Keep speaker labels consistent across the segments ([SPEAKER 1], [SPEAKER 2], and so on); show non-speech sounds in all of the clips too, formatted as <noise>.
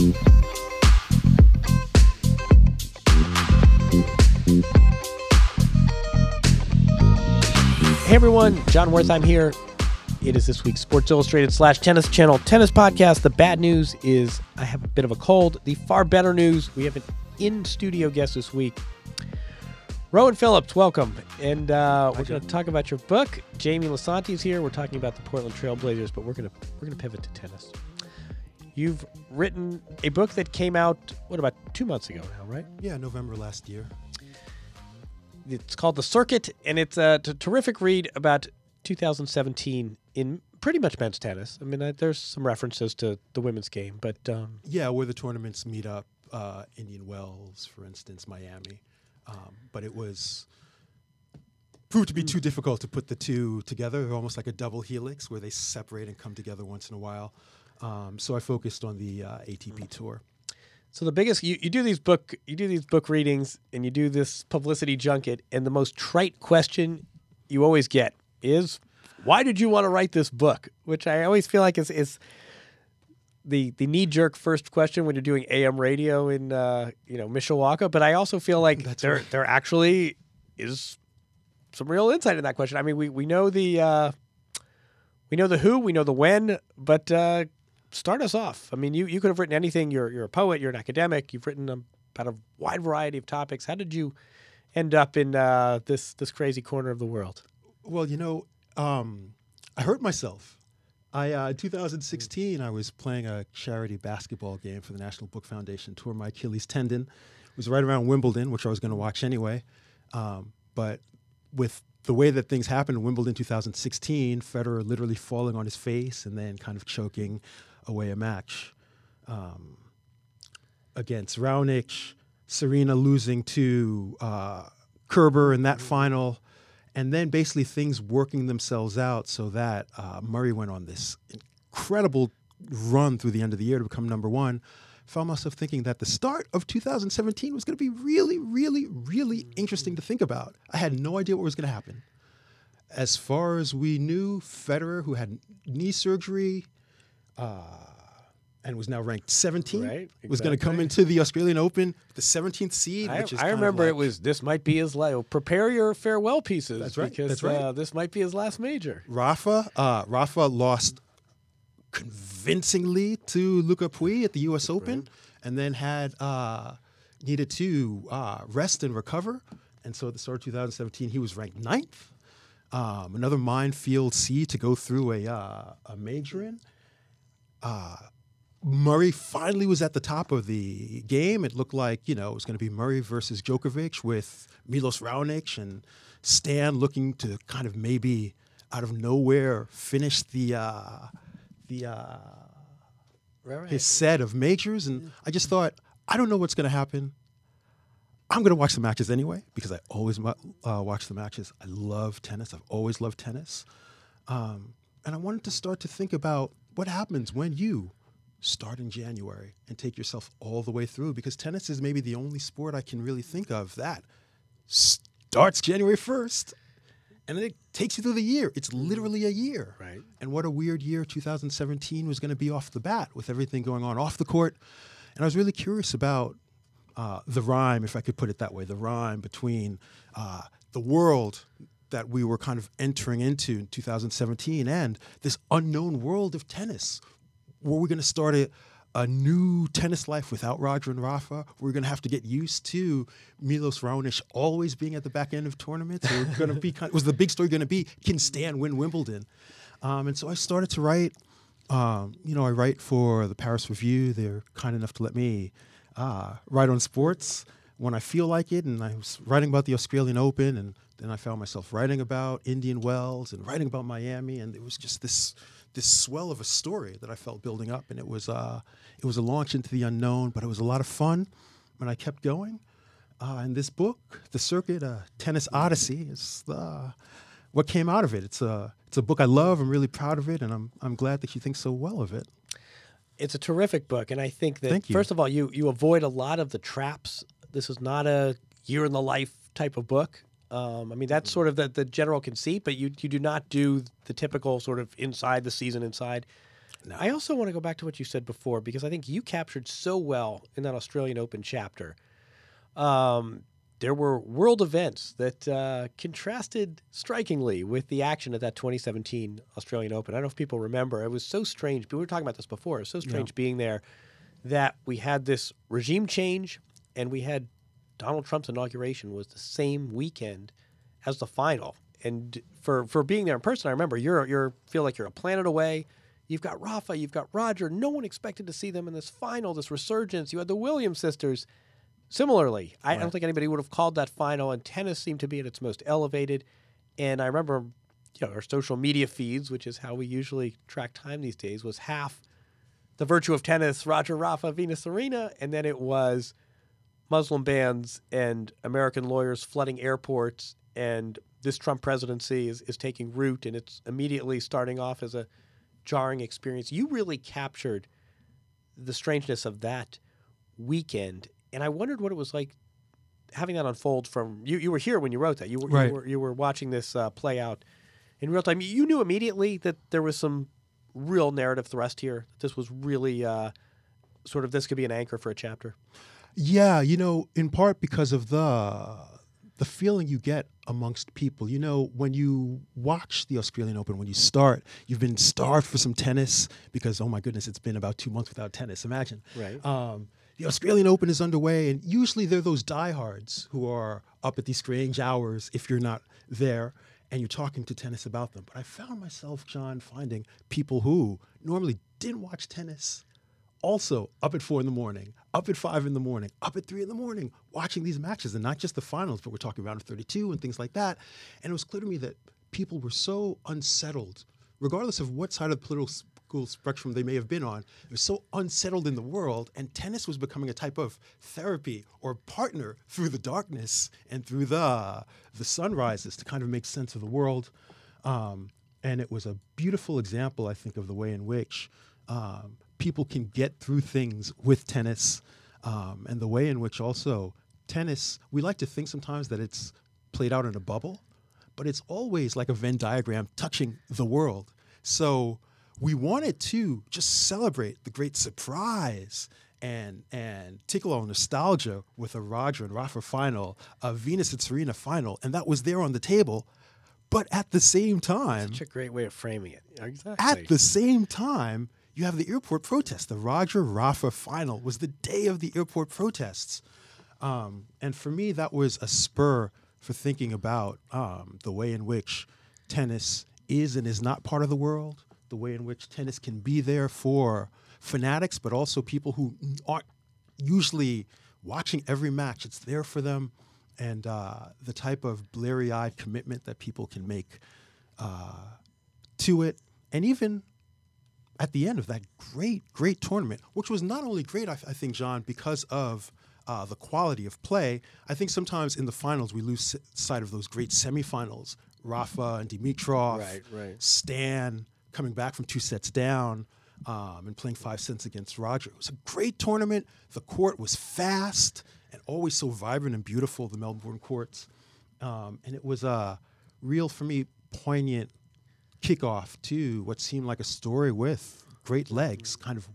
[SPEAKER 1] Hey everyone, John Wertheim here. It is this week's Sports Illustrated slash Tennis Channel Tennis Podcast. The bad news is I have a bit of a cold. The far better news, we have an in studio guest this week. Rowan Phillips, welcome. And uh, we're going to talk about your book. Jamie Lisanti is here. We're talking about the Portland Trailblazers, but we're going to we're going to pivot to tennis. You've written a book that came out what about two months ago now, right?
[SPEAKER 2] Yeah, November last year.
[SPEAKER 1] It's called The Circuit, and it's a t- terrific read about 2017 in pretty much men's tennis. I mean, uh, there's some references to the women's game, but um,
[SPEAKER 2] Yeah, where the tournaments meet up, uh, Indian Wells, for instance, Miami. Um, but it was proved to be too difficult to put the two together. They're almost like a double helix where they separate and come together once in a while. Um, so I focused on the uh, ATP tour.
[SPEAKER 1] so the biggest you, you do these book you do these book readings and you do this publicity junket, and the most trite question you always get is, "Why did you want to write this book?" Which I always feel like is is the the knee jerk first question when you're doing AM radio in uh, you know Mishawaka, but I also feel like
[SPEAKER 2] That's
[SPEAKER 1] there
[SPEAKER 2] right.
[SPEAKER 1] there actually is some real insight in that question. I mean, we we know the uh, we know the who, we know the when, but uh, start us off. I mean, you you could have written anything. You're you're a poet. You're an academic. You've written about a wide variety of topics. How did you end up in uh, this this crazy corner of the world?
[SPEAKER 2] Well, you know, um, I hurt myself. I uh, in 2016, I was playing a charity basketball game for the National Book Foundation. Tore my Achilles tendon. It was right around Wimbledon, which I was going to watch anyway. Um, but with the way that things happened in Wimbledon 2016, Federer literally falling on his face and then kind of choking away a match um, against Raonic, Serena losing to uh, Kerber in that final, and then basically things working themselves out so that uh, Murray went on this incredible run through the end of the year to become number one. Found myself thinking that the start of 2017 was going to be really, really, really interesting to think about. I had no idea what was going to happen. As far as we knew, Federer, who had knee surgery, and was now ranked 17,
[SPEAKER 1] Right,
[SPEAKER 2] was going to come into the Australian Open, the 17th seed.
[SPEAKER 1] I,
[SPEAKER 2] which is
[SPEAKER 1] I remember it was this might be his last. Prepare your farewell pieces.
[SPEAKER 2] That's right,
[SPEAKER 1] Because
[SPEAKER 2] that's right.
[SPEAKER 1] Uh, this might be his last major.
[SPEAKER 2] Rafa. Uh, Rafa lost convincingly to Lucas Pouille at the U.S. Open, and then had uh, needed to uh, rest and recover. And so at the start of 2017, he was ranked ninth. Um, another minefield C to go through a uh, a major in. Uh, Murray finally was at the top of the game. It looked like you know it was going to be Murray versus Djokovic with Milos Raonic and Stan looking to kind of maybe out of nowhere finish the uh, the uh, his set of majors. And I just thought I don't know what's going to happen. I'm going to watch the matches anyway because I always uh, watch the matches. I love tennis. I've always loved tennis. Um, and I wanted to start to think about what happens when you start in January and take yourself all the way through because tennis is maybe the only sport I can really think of that starts January 1st and then it takes you through the year. It's literally a year.
[SPEAKER 1] Right.
[SPEAKER 2] And what a weird year 2017 was going to be off the bat with everything going on off the court. And I was really curious about uh, the rhyme, if I could put it that way, the rhyme between uh, the world that we were kind of entering into in 2017 and this unknown world of tennis. Were we going to start a, a new tennis life without Roger and Rafa? We're going to have to get used to Milos Raonic always being at the back end of tournaments. Going to be kind was the big story going to be can Stan win Wimbledon? Um, and so I started to write. Um, you know, I write for the Paris Review. They're kind enough to let me uh, write on sports when I feel like it. And I was writing about the Australian Open, and then I found myself writing about Indian Wells and writing about Miami, and it was just this this swell of a story that I felt building up, and it was uh, it was a launch into the unknown, but it was a lot of fun, and I kept going. Uh, and this book, The Circuit, uh, Tennis Odyssey, is the, what came out of it. It's a it's a book I love. I'm really proud of it, and I'm I'm glad that you think so well of it.
[SPEAKER 1] It's a terrific book, and I think that first of all, you you avoid a lot of the traps. This is not a year in the life type of book. Um, I mean, that's sort of the, the general conceit, but you you do not do the typical sort of inside the season inside. I also want to go back to what you said before because I think you captured so well in that Australian Open chapter. Um, there were world events that uh, contrasted strikingly with the action at that 2017 Australian Open. I don't know if people remember. It was so strange. We were talking about this before. It was so strange being there that we had this regime change and we had Donald Trump's inauguration was the same weekend as the final. And for for being there in person, I remember you're you're feel like you're a planet away. You've got Rafa, you've got Roger. No one expected to see them in this final, this resurgence. You had the Williams sisters. Similarly, I don't think anybody would have called that final, and tennis seemed to be at its most elevated. And I remember, you know, our social media feeds, which is how we usually track time these days, was half the virtue of tennis, Roger Rafa, Venus Serena, and then it was Muslim bans and American lawyers flooding airports, and this Trump presidency is, is taking root, and it's immediately starting off as a jarring experience. You really captured the strangeness of that weekend, and I wondered what it was like having that unfold from you. You were here when you wrote that. You were
[SPEAKER 2] Right.
[SPEAKER 1] you were, you were watching this uh, play out in real time. You knew immediately that there was some real narrative thrust here. That This was really uh, sort of this could be an anchor for a chapter.
[SPEAKER 2] Yeah, you know, in part because of the the feeling you get amongst people. You know, when you watch the Australian Open, when you start, you've been starved for some tennis because oh my goodness, it's been about two months without tennis. Imagine.
[SPEAKER 1] Right.
[SPEAKER 2] Um, the Australian Open is underway, and usually they're those diehards who are up at these strange hours if you're not there and you're talking to tennis about them. But I found myself, John, finding people who normally didn't watch tennis also up at four in the morning, up at five in the morning, up at three in the morning, watching these matches, and not just the finals, but we're talking round of 32 and things like that. And it was clear to me that people were so unsettled, regardless of what side of the political spectrum they may have been on, they were so unsettled in the world, and tennis was becoming a type of therapy or partner through the darkness and through the the sunrises to kind of make sense of the world. Um, and it was a beautiful example, I think, of the way in which um, people can get through things with tennis, um, and the way in which also tennis. We like to think sometimes that it's played out in a bubble, but it's always like a Venn diagram touching the world. So we wanted to just celebrate the great surprise and and tickle our nostalgia with a Roger and Rafa final, a Venus and Serena final, and that was there on the table. But at the same time,
[SPEAKER 1] Such a great way of framing it. Exactly.
[SPEAKER 2] at the same time, you have the airport protest. The Roger Rafa final was the day of the airport protests. Um, and for me, that was a spur for thinking about um, the way in which tennis is and is not part of the world, the way in which tennis can be there for fanatics, but also people who aren't usually watching every match. It's there for them, and uh, the type of bleary eyed commitment that people can make uh, to it. And even at the end of that great, great tournament, which was not only great, I, I think, John, because of uh, the quality of play. I think sometimes in the finals we lose sight of those great semifinals. Rafa and Dimitrov,
[SPEAKER 1] Right, right.
[SPEAKER 2] Stan coming back from two sets down um, and playing five sets against Roger. It was a great tournament. The court was fast and always so vibrant and beautiful, the Melbourne courts. Um, and it was a real, for me, poignant kickoff to what seemed like a story with great legs. Kind of,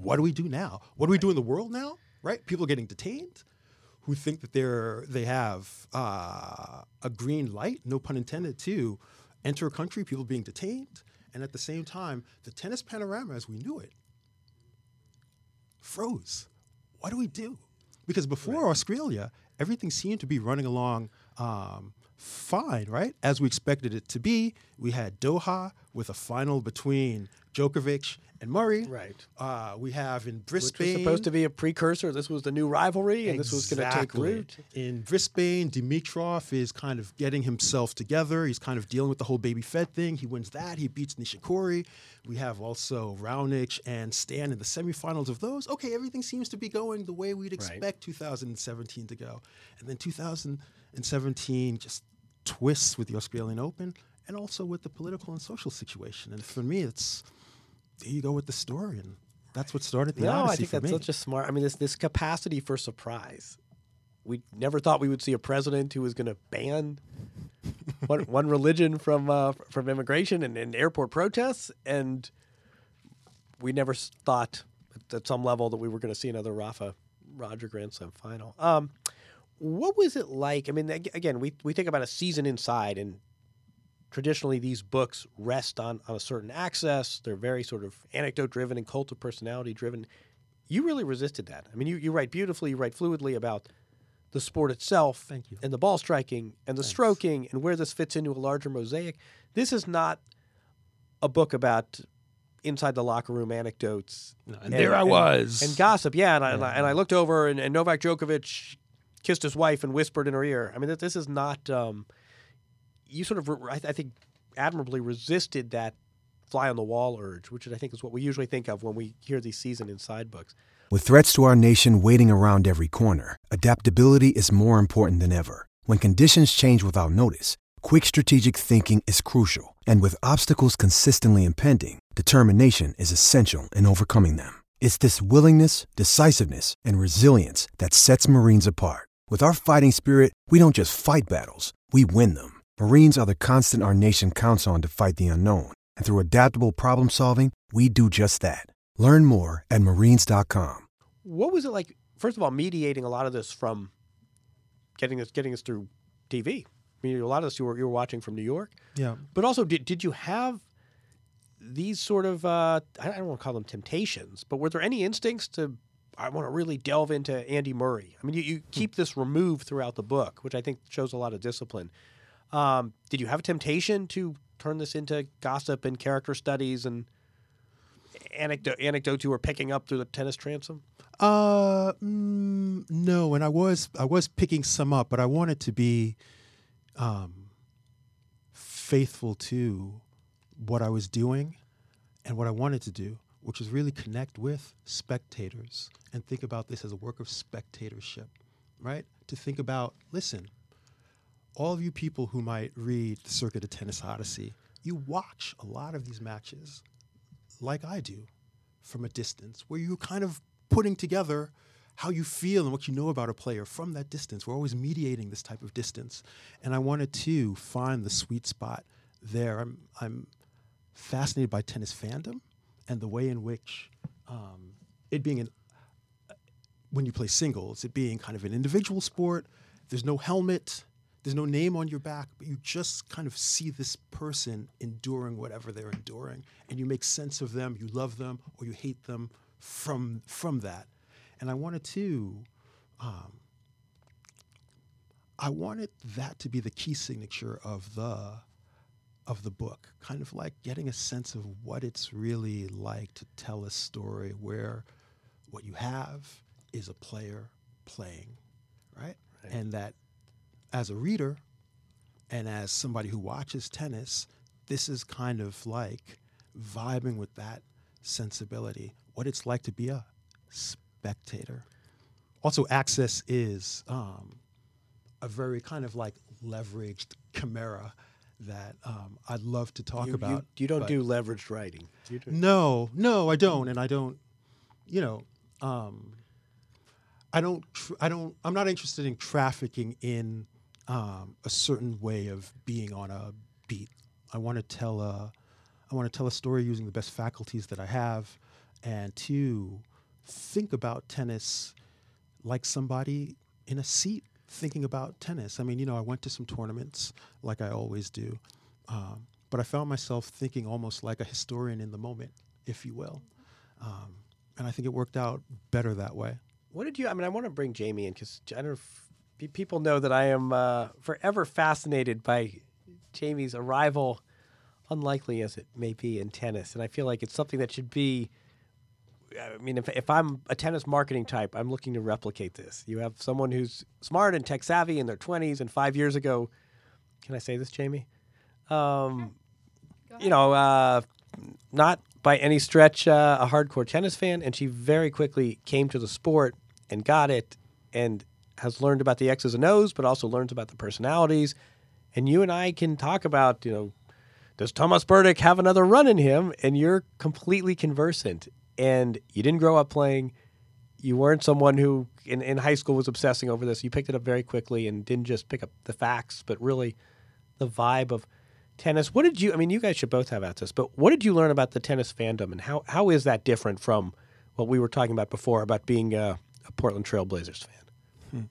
[SPEAKER 2] what do we do now? What do we do in the world now? Right? People are getting detained who think that they're they have uh, a green light, no pun intended, to enter a country. People being detained, and at the same time, the tennis panorama as we knew it froze. What do we do? Because before Australia, everything seemed to be running along um, fine, right? As we expected it to be. We had Doha with a final between Djokovic and Murray.
[SPEAKER 1] Right.
[SPEAKER 2] Uh, we have in
[SPEAKER 1] Which
[SPEAKER 2] Brisbane.
[SPEAKER 1] was supposed to be a precursor. This was the new rivalry, and this was going to take root.
[SPEAKER 2] In Brisbane, Dimitrov is kind of getting himself together. He's kind of dealing with the whole baby fed thing. He wins that. He beats Nishikori. We have also Raonic and Stan in the semifinals of those. Okay, everything seems to be going the way we'd expect 2017 to go. And then 2017 just twists with the Australian Open and also with the political and social situation. And for me, it's there you go with the story. And that's what started the
[SPEAKER 1] no,
[SPEAKER 2] Odyssey
[SPEAKER 1] I think that's
[SPEAKER 2] me.
[SPEAKER 1] such a smart. I mean, this this capacity for surprise. We never thought we would see a president who was going to ban <laughs> one, one religion from uh, from immigration and, and airport protests, and we never thought at- at some level that we were going to see another Rafa Roger Grand Slam final. Um, what was it like? I mean, again, we we think about a season inside, and traditionally these books rest on, on a certain access. They're very sort of anecdote driven and cult of personality driven. You really resisted that. I mean, you, you write beautifully, you write fluidly about the sport itself
[SPEAKER 2] Thank you.
[SPEAKER 1] and the ball striking and the stroking and where this fits into a larger mosaic. This is not a book about inside the locker room anecdotes.
[SPEAKER 2] and there I was.
[SPEAKER 1] And gossip, yeah. And I, and I, and I looked over, and, and Novak Djokovic kissed his wife and whispered in her ear. I mean, this is not. Um, you sort of, I, I think, admirably resisted that fly on the wall urge, which I think is what we usually think of when we hear these season inside books.
[SPEAKER 3] With threats to our nation waiting around every corner, adaptability is more important than ever. When conditions change without notice, quick strategic thinking is crucial. And with obstacles consistently impending, determination is essential in overcoming them. It's this willingness, decisiveness, and resilience that sets Marines apart. With our fighting spirit, we don't just fight battles, we win them. Marines are the constant our nation counts on to fight the unknown. And through adaptable problem solving, we do just that. Learn more at marines.com.
[SPEAKER 1] What was it like? First of all, mediating a lot of this from getting us getting us through TV. I mean, a lot of this you were you were watching from New York,
[SPEAKER 2] yeah.
[SPEAKER 1] but also did did you have these sort of uh, I don't want to call them temptations, but were there any instincts to I want to really delve into Andy Murray? I mean, you, you keep this removed throughout the book, which I think shows a lot of discipline. Um, did you have a temptation to turn this into gossip and character studies and anecdote anecdotes you were picking up through the tennis transom?
[SPEAKER 2] Uh, mm, no, and I was I was picking some up, but I wanted to be um, faithful to what I was doing and what I wanted to do, which is really connect with spectators and think about this as a work of spectatorship, right? To think about, listen, all of you people who might read the Circuit of Tennis Odyssey, you watch a lot of these matches like I do from a distance, where you're kind of putting together how you feel and what you know about a player from that distance. We're always mediating this type of distance. And I wanted to find the sweet spot there. I'm, I'm fascinated by tennis fandom and the way in which um, it being an when you play singles, it being kind of an individual sport, there's no helmet, there's no name on your back, but you just kind of see this person enduring whatever they're enduring, and you make sense of them, you love them, or you hate them from from that. And I wanted to, um, I wanted that to be the key signature of the of the book, kind of like getting a sense of what it's really like to tell a story where what you have is a player playing, right? And that as a reader and as somebody who watches tennis, this is kind of like vibing with that sensibility, what it's like to be a spectator. also access is um, a very kind of like leveraged chimera that um, I'd love to talk
[SPEAKER 1] You,
[SPEAKER 2] about.
[SPEAKER 1] you, you don't do leveraged writing. You do.
[SPEAKER 2] No, no, I don't, and I don't. You know, um, I don't. Tr- I don't. I'm not interested in trafficking in um, a certain way of being on a beat. I want to tell a. I want to tell a story using the best faculties that I have, and to think about tennis like somebody in a seat thinking about tennis. I mean, you know, I went to some tournaments like I always do, um, but I found myself thinking almost like a historian in the moment, if you will. Um, and I think it worked out better that way.
[SPEAKER 1] What did you? I mean, I want to bring Jamie in because I don't know if people know that I am uh, forever fascinated by Jamie's arrival, unlikely as it may be in tennis, and I feel like it's something that should be. I mean, if, if I'm a tennis marketing type, I'm looking to replicate this. You have someone who's smart and tech savvy in their 20s, and five years ago, can I say this, Jamie? Um, you know, uh, not by any stretch uh, a hardcore tennis fan, and she very quickly came to the sport and got it, and has learned about the X's and O's, but also learns about the personalities. And you and I can talk about, you know, does Tomas Berdych have another run in him? And you're completely conversant, and you didn't grow up playing. You weren't someone who in, in high school was obsessing over this. You picked it up very quickly and didn't just pick up the facts, but really the vibe of tennis. What did you? I mean, you guys should both have access, but what did you learn about the tennis fandom, and how how is that different from what we were talking about before about being a, a Portland Trailblazers fan? Hmm.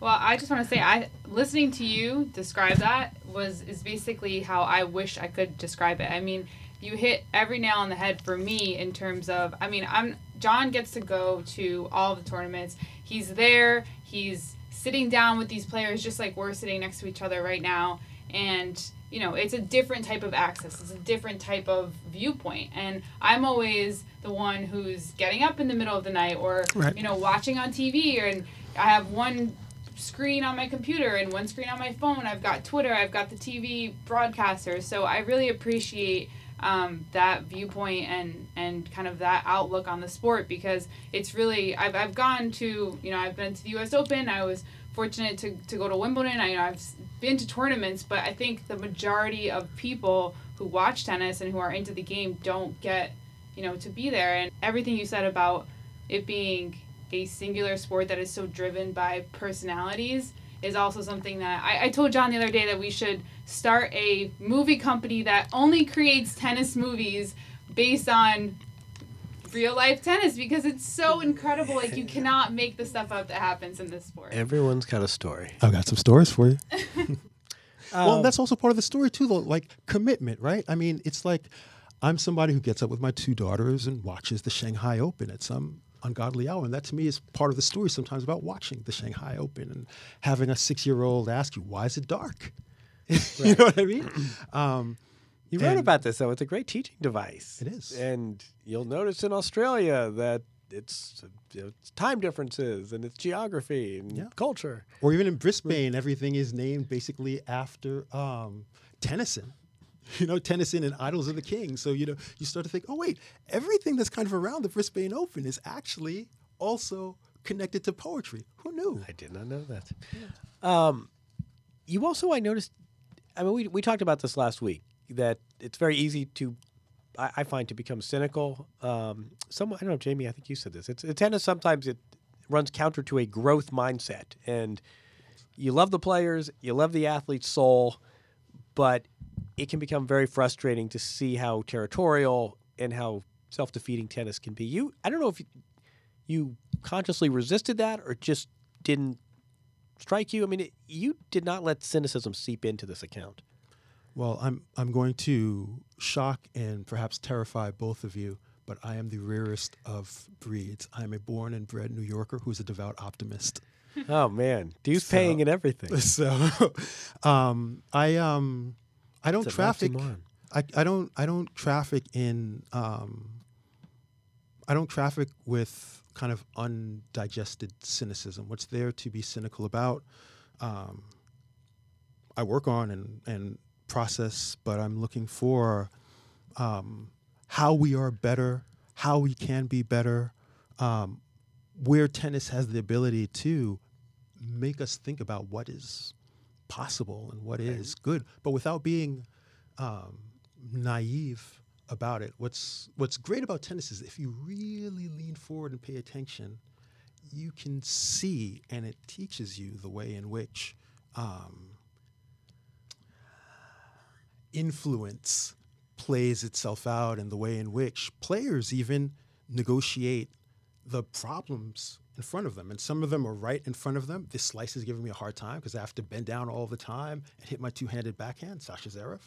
[SPEAKER 4] Well, I just want to say, I listening to you describe that was is basically how I wish I could describe it. I mean, you hit every nail on the head for me in terms of. I mean, I'm John gets to go to all the tournaments. He's there. He's sitting down with these players just like we're sitting next to each other right now, and you know, it's a different type of access. It's a different type of viewpoint, and I'm always the one who's getting up in the middle of the night or
[SPEAKER 2] Right.
[SPEAKER 4] you know watching on TV, and I have one screen on my computer and one screen on my phone. I've got Twitter, I've got the TV broadcaster. So I really appreciate um, that viewpoint and and kind of that outlook on the sport because it's really I've, I've gone to you know I've been to the U.S. Open. I was fortunate to, to go to Wimbledon. I you know I've been to tournaments, but I think the majority of people who watch tennis and who are into the game don't get you know to be there. And everything you said about it being a singular sport that is so driven by personalities is also something that I, I told John the other day that we should start a movie company that only creates tennis movies based on real life tennis because it's so incredible. Like you cannot make the stuff up that happens in this sport.
[SPEAKER 1] Everyone's got a story.
[SPEAKER 2] I've got some stories for you. <laughs> well,
[SPEAKER 1] Um,
[SPEAKER 2] that's also part of the story too, though. Like commitment, right? I mean, it's like I'm somebody who gets up with my two daughters and watches the Shanghai Open at some ungodly hour, and that to me is part of the story. Sometimes about watching the Shanghai Open and having a six-year-old ask you, "Why is it dark?" <laughs> you know what I mean? <clears throat> Um,
[SPEAKER 1] You wrote about this though. It's a great teaching device.
[SPEAKER 2] It is.
[SPEAKER 1] and you'll notice in Australia that it's, it's time differences and it's geography and
[SPEAKER 2] Yeah.
[SPEAKER 1] culture.
[SPEAKER 2] or even in Brisbane, everything is named basically after um, Tennyson. <laughs> You know, Tennyson and Idylls of the King. So, you know, you start to think, oh, wait, everything that's kind of around the Brisbane Open is actually also connected to poetry. Who knew?
[SPEAKER 1] I did not know that. Um, you also, I noticed. I mean, we we talked about this last week that it's very easy to, I, I find, to become cynical. Um, some I don't know, Jamie. I think you said this. It's, it's tennis. Sometimes it runs counter to a growth mindset, and you love the players, you love the athlete's soul, but it can become very frustrating to see how territorial and how self-defeating tennis can be. You, I don't know if you, you consciously resisted that or just didn't strike you. I mean, it, you did not let cynicism seep into this account.
[SPEAKER 2] Well, I'm, I'm going to shock and perhaps terrify both of you, but I am the rarest of breeds. I'm a born and bred New Yorker who's a devout optimist. <laughs>
[SPEAKER 1] Oh man, dues
[SPEAKER 2] So-
[SPEAKER 1] paying and everything. <laughs>
[SPEAKER 2] So, <laughs> um, I um, I don't traffic. I, I don't I don't traffic in um, I don't traffic with kind of undigested cynicism. What's there to be cynical about? Um, I work on and and process, but I'm looking for um, how we are better, how we can be better, um, where tennis has the ability to make us think about what is possible and what is good, but without being um, naive about it. What's what's great about tennis is if you really lean forward and pay attention, you can see, and it teaches you the way in which um, influence plays itself out, and the way in which players even negotiate the problems in front of them. And some of them are right in front of them. This slice is giving me a hard time because I have to bend down all the time and hit my two handed backhand, Sasha Zverev.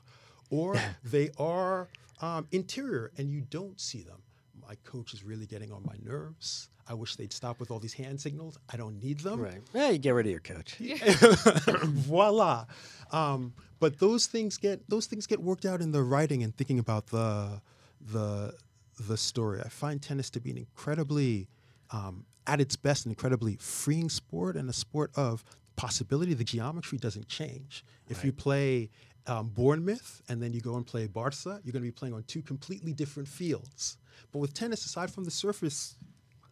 [SPEAKER 2] Or <laughs> they are um, interior and you don't see them. My coach is really getting on my nerves. I wish they'd stop with all these hand signals. I don't need them.
[SPEAKER 1] Right. Yeah, you get rid of your coach. <laughs>
[SPEAKER 2] Voila. Um, but those things get those things get worked out in the writing and thinking about the the the story. I find tennis to be an incredibly um, at its best, an incredibly freeing sport and a sport of possibility. The geometry doesn't change. If you play um, Bournemouth and then you go and play Barca, you're going to be playing on two completely different fields. But with tennis, aside from the surface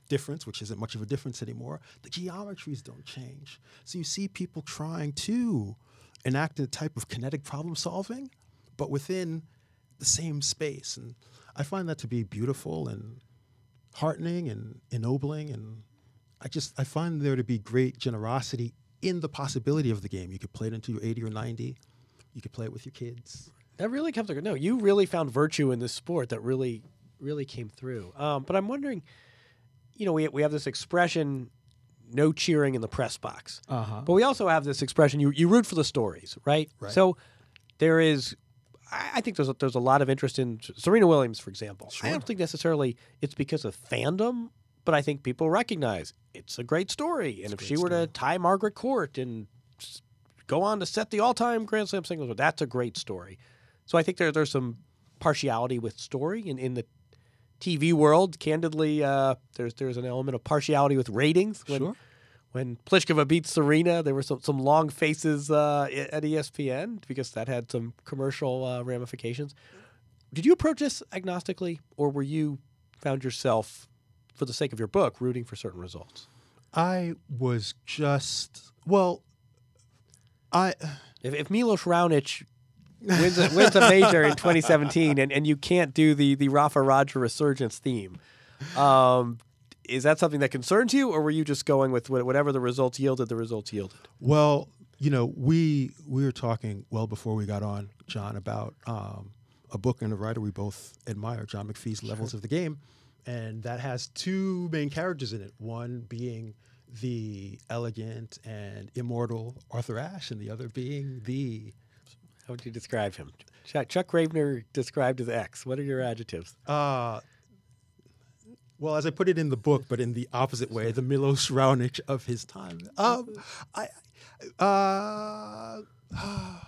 [SPEAKER 2] difference, which isn't much of a difference anymore, the geometries don't change. So you see people trying to enact a type of kinetic problem solving, but within the same space. And I find that to be beautiful and heartening and ennobling. And I just I find there to be great generosity in the possibility of the game. You could play it until you're 80 or 90. You could play it with your kids.
[SPEAKER 1] That really comes to no. You really found virtue in this sport that really, really came through. Um, but I'm wondering, you know, we we have this expression, no cheering in the press box.
[SPEAKER 2] Uh-huh.
[SPEAKER 1] But we also have this expression, you you root for the stories, right?
[SPEAKER 2] Right.
[SPEAKER 1] So there is, I I think there's a, there's a lot of interest in Serena Williams, for example. I don't think necessarily it's because of fandom, but I think people recognize it's a great story. And if she were to tie Margaret Court and go on to set the all-time Grand Slam singles, record, that's a great story. So I think there, there's some partiality with story in, in the TV world. Candidly, uh, there's there's an element of partiality with ratings. When,
[SPEAKER 2] Sure.
[SPEAKER 1] When Pliskova beat Serena, there were some, some long faces uh, at ESPN because that had some commercial uh, ramifications. Did you approach this agnostically, or were you found yourself, for the sake of your book, rooting for certain results?
[SPEAKER 2] I was just well. I
[SPEAKER 1] If, if Milos Raonic wins a, wins a major in <laughs> 2017 and, and you can't do the, the Rafa Roger resurgence theme, um, is that something that concerns you, or were you just going with whatever the results yielded, the results yielded?
[SPEAKER 2] Well, you know, we we were talking well before we got on, John, about um, a book and a writer we both admire, John McPhee's Levels of the Game, and that has two main characters in it. One being the elegant and immortal Arthur Ashe, and the other being the
[SPEAKER 1] How would you describe him? Chuck, Chuck Graebner described as X. What are your adjectives?
[SPEAKER 2] uh, well, as I put it in the book, but in the opposite way, the Milos Raonic of his time. Um, I, uh, <sighs>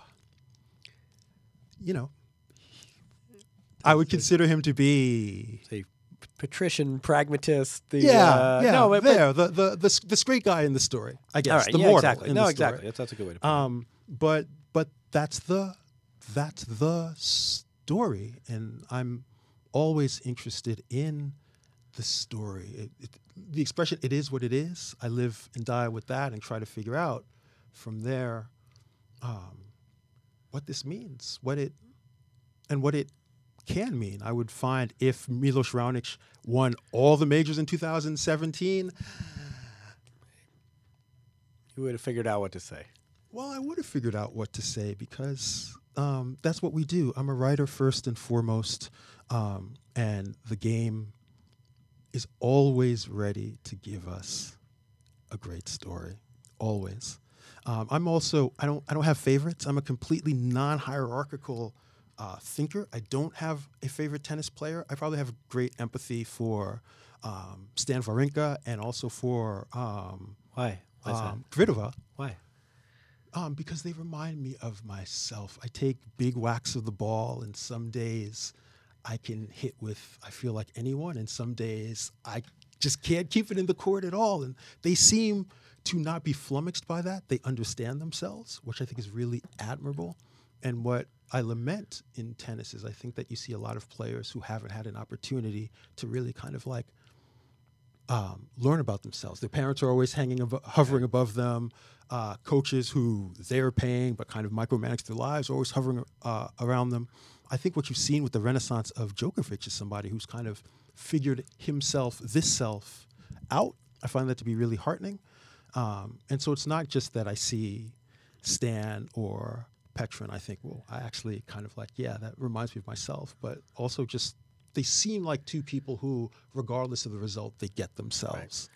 [SPEAKER 2] you know, I would consider him to be
[SPEAKER 1] A patrician pragmatist. The,
[SPEAKER 2] yeah,
[SPEAKER 1] uh,
[SPEAKER 2] yeah,
[SPEAKER 1] no, but,
[SPEAKER 2] there, the, the the the straight guy in the story, I guess,
[SPEAKER 1] all right,
[SPEAKER 2] the
[SPEAKER 1] yeah,
[SPEAKER 2] mortal
[SPEAKER 1] exactly. No, exactly. That's, that's a good way to put it.
[SPEAKER 2] Um, but but that's the that's the story, and I'm always interested in the story. It, it, the expression "it is what it is." I live and die with that, and try to figure out from there um, what this means, what it and what it can mean. I would find if Milos Raonic won all the majors in 2017.
[SPEAKER 1] you would have figured out what to say.
[SPEAKER 2] Well, I would have figured out what to say because um, that's what we do. I'm a writer first and foremost, um, and the game is always ready to give us a great story. Always. Um, I'm also I don't I don't have favorites. I'm a completely non-hierarchical uh, thinker. I don't have a favorite tennis player. I probably have great empathy for um, Stan Wawrinka and also for um,
[SPEAKER 1] Why? Why
[SPEAKER 2] um, Kvitova.
[SPEAKER 1] Why?
[SPEAKER 2] Um, because they remind me of myself. I take big whacks of the ball, and some days I can hit with, I feel like anyone, and some days I just can't keep it in the court at all. And they seem to not be flummoxed by that. They understand themselves, which I think is really admirable. And what I lament in tennis is I think that you see a lot of players who haven't had an opportunity to really kind of like um, learn about themselves. Their parents are always hanging, hovering above them. Uh, coaches who they're paying but kind of micromanage their lives are always hovering uh, around them. I think what you've seen with the renaissance of Djokovic is somebody who's kind of figured himself, this self, out. I find that to be really heartening. Um, and so it's not just that I see Stan or Petra and I think, well, I actually kind of like, yeah, that reminds me of myself, but also just they seem like two people who, regardless of the result, they get themselves.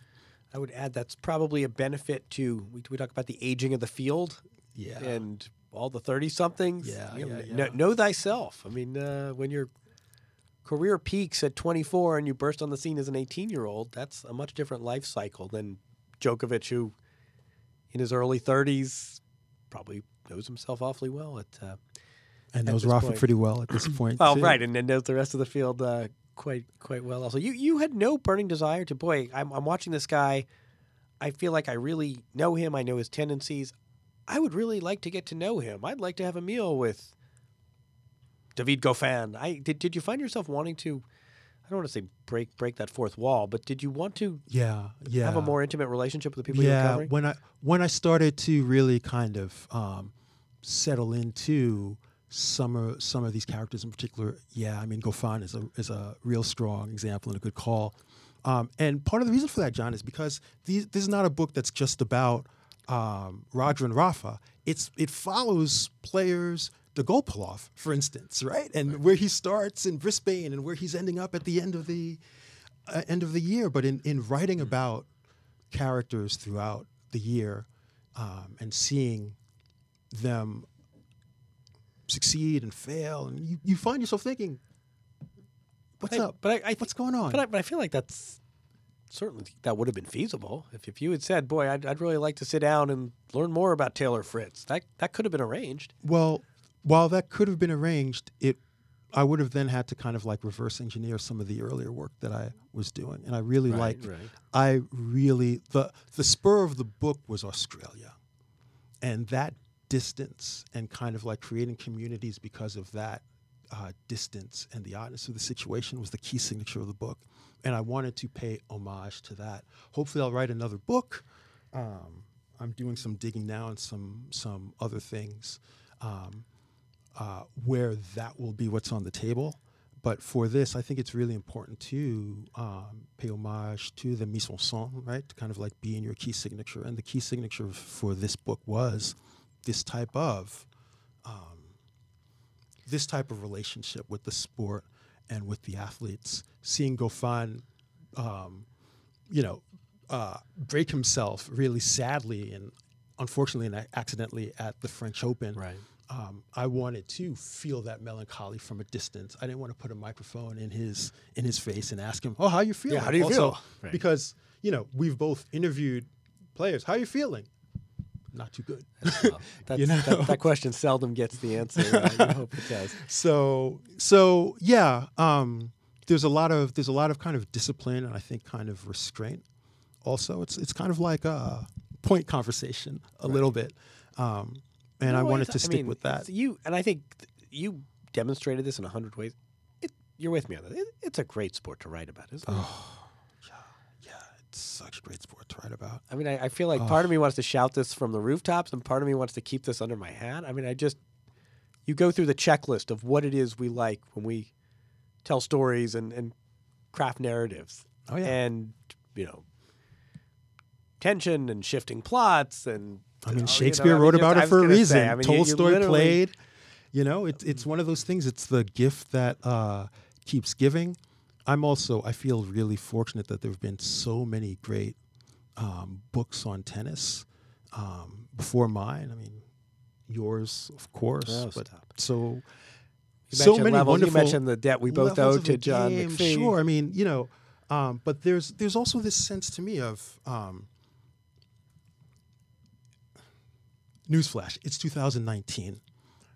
[SPEAKER 1] I would add that's probably a benefit to we, we talk about the aging of the field.
[SPEAKER 2] Yeah.
[SPEAKER 1] And all the 30 somethings.
[SPEAKER 2] Yeah,
[SPEAKER 1] you know,
[SPEAKER 2] yeah,
[SPEAKER 1] know, know thyself. I mean, uh, when your career peaks at 24 and you burst on the scene as an 18 year old, that's a much different life cycle than Djokovic, who in his early 30s probably knows himself awfully well at. Uh,
[SPEAKER 2] And knows
[SPEAKER 1] this
[SPEAKER 2] Rafa
[SPEAKER 1] point.
[SPEAKER 2] pretty well at this <clears throat> point.
[SPEAKER 1] Well,
[SPEAKER 2] too.
[SPEAKER 1] right, and then knows the rest of the field uh, quite quite well. Also, you you had no burning desire to boy. I'm I'm watching this guy. I feel like I really know him. I know his tendencies. I would really like to get to know him. I'd like to have a meal with David Goffin. I did. Did you find yourself wanting to? I don't want to say break break that fourth wall, but did you want to
[SPEAKER 2] Yeah, yeah.
[SPEAKER 1] have a more intimate relationship with the people you're
[SPEAKER 2] yeah, when I when I started to really kind of um, settle into some of some of these characters in particular, yeah, I mean Goffin is a is a real strong example and a good call. Um, and part of the reason for that, John, is because these, this is not a book that's just about um, Roger and Rafa. It's it follows players, the for instance, right, and where he starts in Brisbane and where he's ending up at the end of the uh, end of the year. But in in writing about characters throughout the year um, and seeing them succeed and fail, and you, you find yourself thinking, "What's
[SPEAKER 1] I-
[SPEAKER 2] up?
[SPEAKER 1] But I, I
[SPEAKER 2] What's going on?"
[SPEAKER 1] But I, but I feel like that's certainly that would have been feasible if, if you had said, "Boy, I'd, I'd really like to sit down and learn more about Taylor Fritz." That that could have been arranged.
[SPEAKER 2] Well, while that could have been arranged, it I would have then had to kind of like reverse engineer some of the earlier work that I was doing, and I really
[SPEAKER 1] Right,
[SPEAKER 2] liked.
[SPEAKER 1] right.
[SPEAKER 2] I really the the spur of the book was Australia, and that distance and kind of like creating communities because of that uh, distance and the oddness of the situation was the key signature of the book, and I wanted to pay homage to that. Hopefully, I'll write another book. Um, I'm doing some digging now and some some other things. Um, uh, where that will be what's on the table. But for this, I think it's really important to um, pay homage to the mise en scène, right? To kind of like be in your key signature. And the key signature for this book was this type of um, this type of relationship with the sport and with the athletes. Seeing Goffin, um, you know, uh, break himself really sadly and unfortunately and accidentally at the French Open.
[SPEAKER 1] Right
[SPEAKER 2] um, I wanted to feel that melancholy from a distance. I didn't want to put a microphone in his in his face and ask him, "Oh, how you feeling?"
[SPEAKER 1] how do you
[SPEAKER 2] Also,
[SPEAKER 1] feel? Right.
[SPEAKER 2] Because you know we've both interviewed players. How are you feeling? Not too good.
[SPEAKER 1] That's, <laughs>
[SPEAKER 2] You know?
[SPEAKER 1] that, that question seldom gets the answer. Uh, I hope it does. <laughs>
[SPEAKER 2] So so yeah, um, there's a lot of there's a lot of kind of discipline and I think kind of restraint. Also, it's it's kind of like a point conversation a little bit. Um, and I wanted to stick
[SPEAKER 1] mean,
[SPEAKER 2] with that.
[SPEAKER 1] You and I think you demonstrated this in a hundred ways. It, you're with me on that. It, it's a great sport to write about, isn't it?
[SPEAKER 2] Oh, such a great sport to write about.
[SPEAKER 1] I mean, I, I feel like part of me wants to shout this from the rooftops, and part of me wants to keep this under my hat. I mean, I just you go through the checklist of what it is we like when we tell stories and, and craft narratives.
[SPEAKER 2] Oh, yeah.
[SPEAKER 1] and you know, tension and shifting plots and.
[SPEAKER 2] I
[SPEAKER 1] you
[SPEAKER 2] mean,
[SPEAKER 1] know,
[SPEAKER 2] Shakespeare
[SPEAKER 1] I mean,
[SPEAKER 2] wrote
[SPEAKER 1] just-
[SPEAKER 2] about it for a reason.
[SPEAKER 1] say, I mean, you- you
[SPEAKER 2] played. You know, it's it's one of those things. It's the gift that uh, keeps giving. I'm also I feel really fortunate that there have been so many great um, books on tennis um, before mine. I mean, yours, of course,
[SPEAKER 1] Oh,
[SPEAKER 2] but
[SPEAKER 1] stop.
[SPEAKER 2] so
[SPEAKER 1] You
[SPEAKER 2] so many
[SPEAKER 1] levels.
[SPEAKER 2] wonderful.
[SPEAKER 1] You mentioned the debt we both owe to John
[SPEAKER 2] game,
[SPEAKER 1] McPhee.
[SPEAKER 2] Sure, I mean, you know, um, but there's there's also this sense to me of um, newsflash. It's 2019.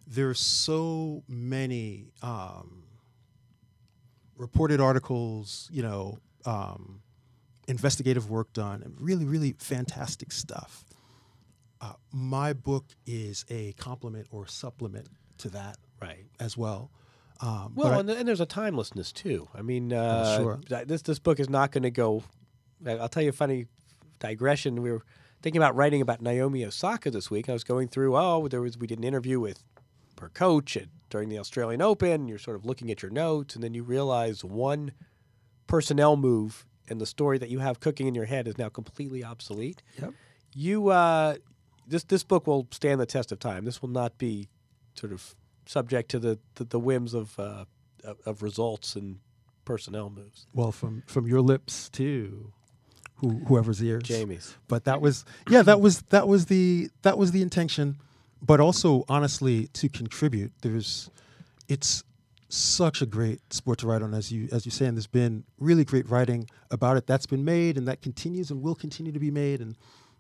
[SPEAKER 2] There's so many um, reported articles, you know, um, investigative work done, and really, really fantastic stuff. Uh, my book is a complement or supplement to that,
[SPEAKER 1] Right.
[SPEAKER 2] as well. Um,
[SPEAKER 1] Well,
[SPEAKER 2] I-
[SPEAKER 1] and, and there's a timelessness too. I mean, uh,
[SPEAKER 2] sure.
[SPEAKER 1] this this book is not going to go I'll tell you a funny digression. We were thinking about writing about Naomi Osaka this week. I was going through. Oh, there was we did an interview with her coach at, during the Australian Open. You're sort of looking at your notes, and then you realize one personnel move and the story that you have cooking in your head is now completely obsolete.
[SPEAKER 2] Yep.
[SPEAKER 1] You uh, this this book will stand the test of time. This will not be sort of subject to the the, the whims of, uh, of of results and personnel moves.
[SPEAKER 2] Well, from from your lips to who, whoever's ears,
[SPEAKER 1] Jamie's.
[SPEAKER 2] But that was yeah, that was that was the that was the intention. But also, honestly, to contribute, there's it's such a great sport to write on, as you as you say, and there's been really great writing about it that's been made and that continues and will continue to be made. And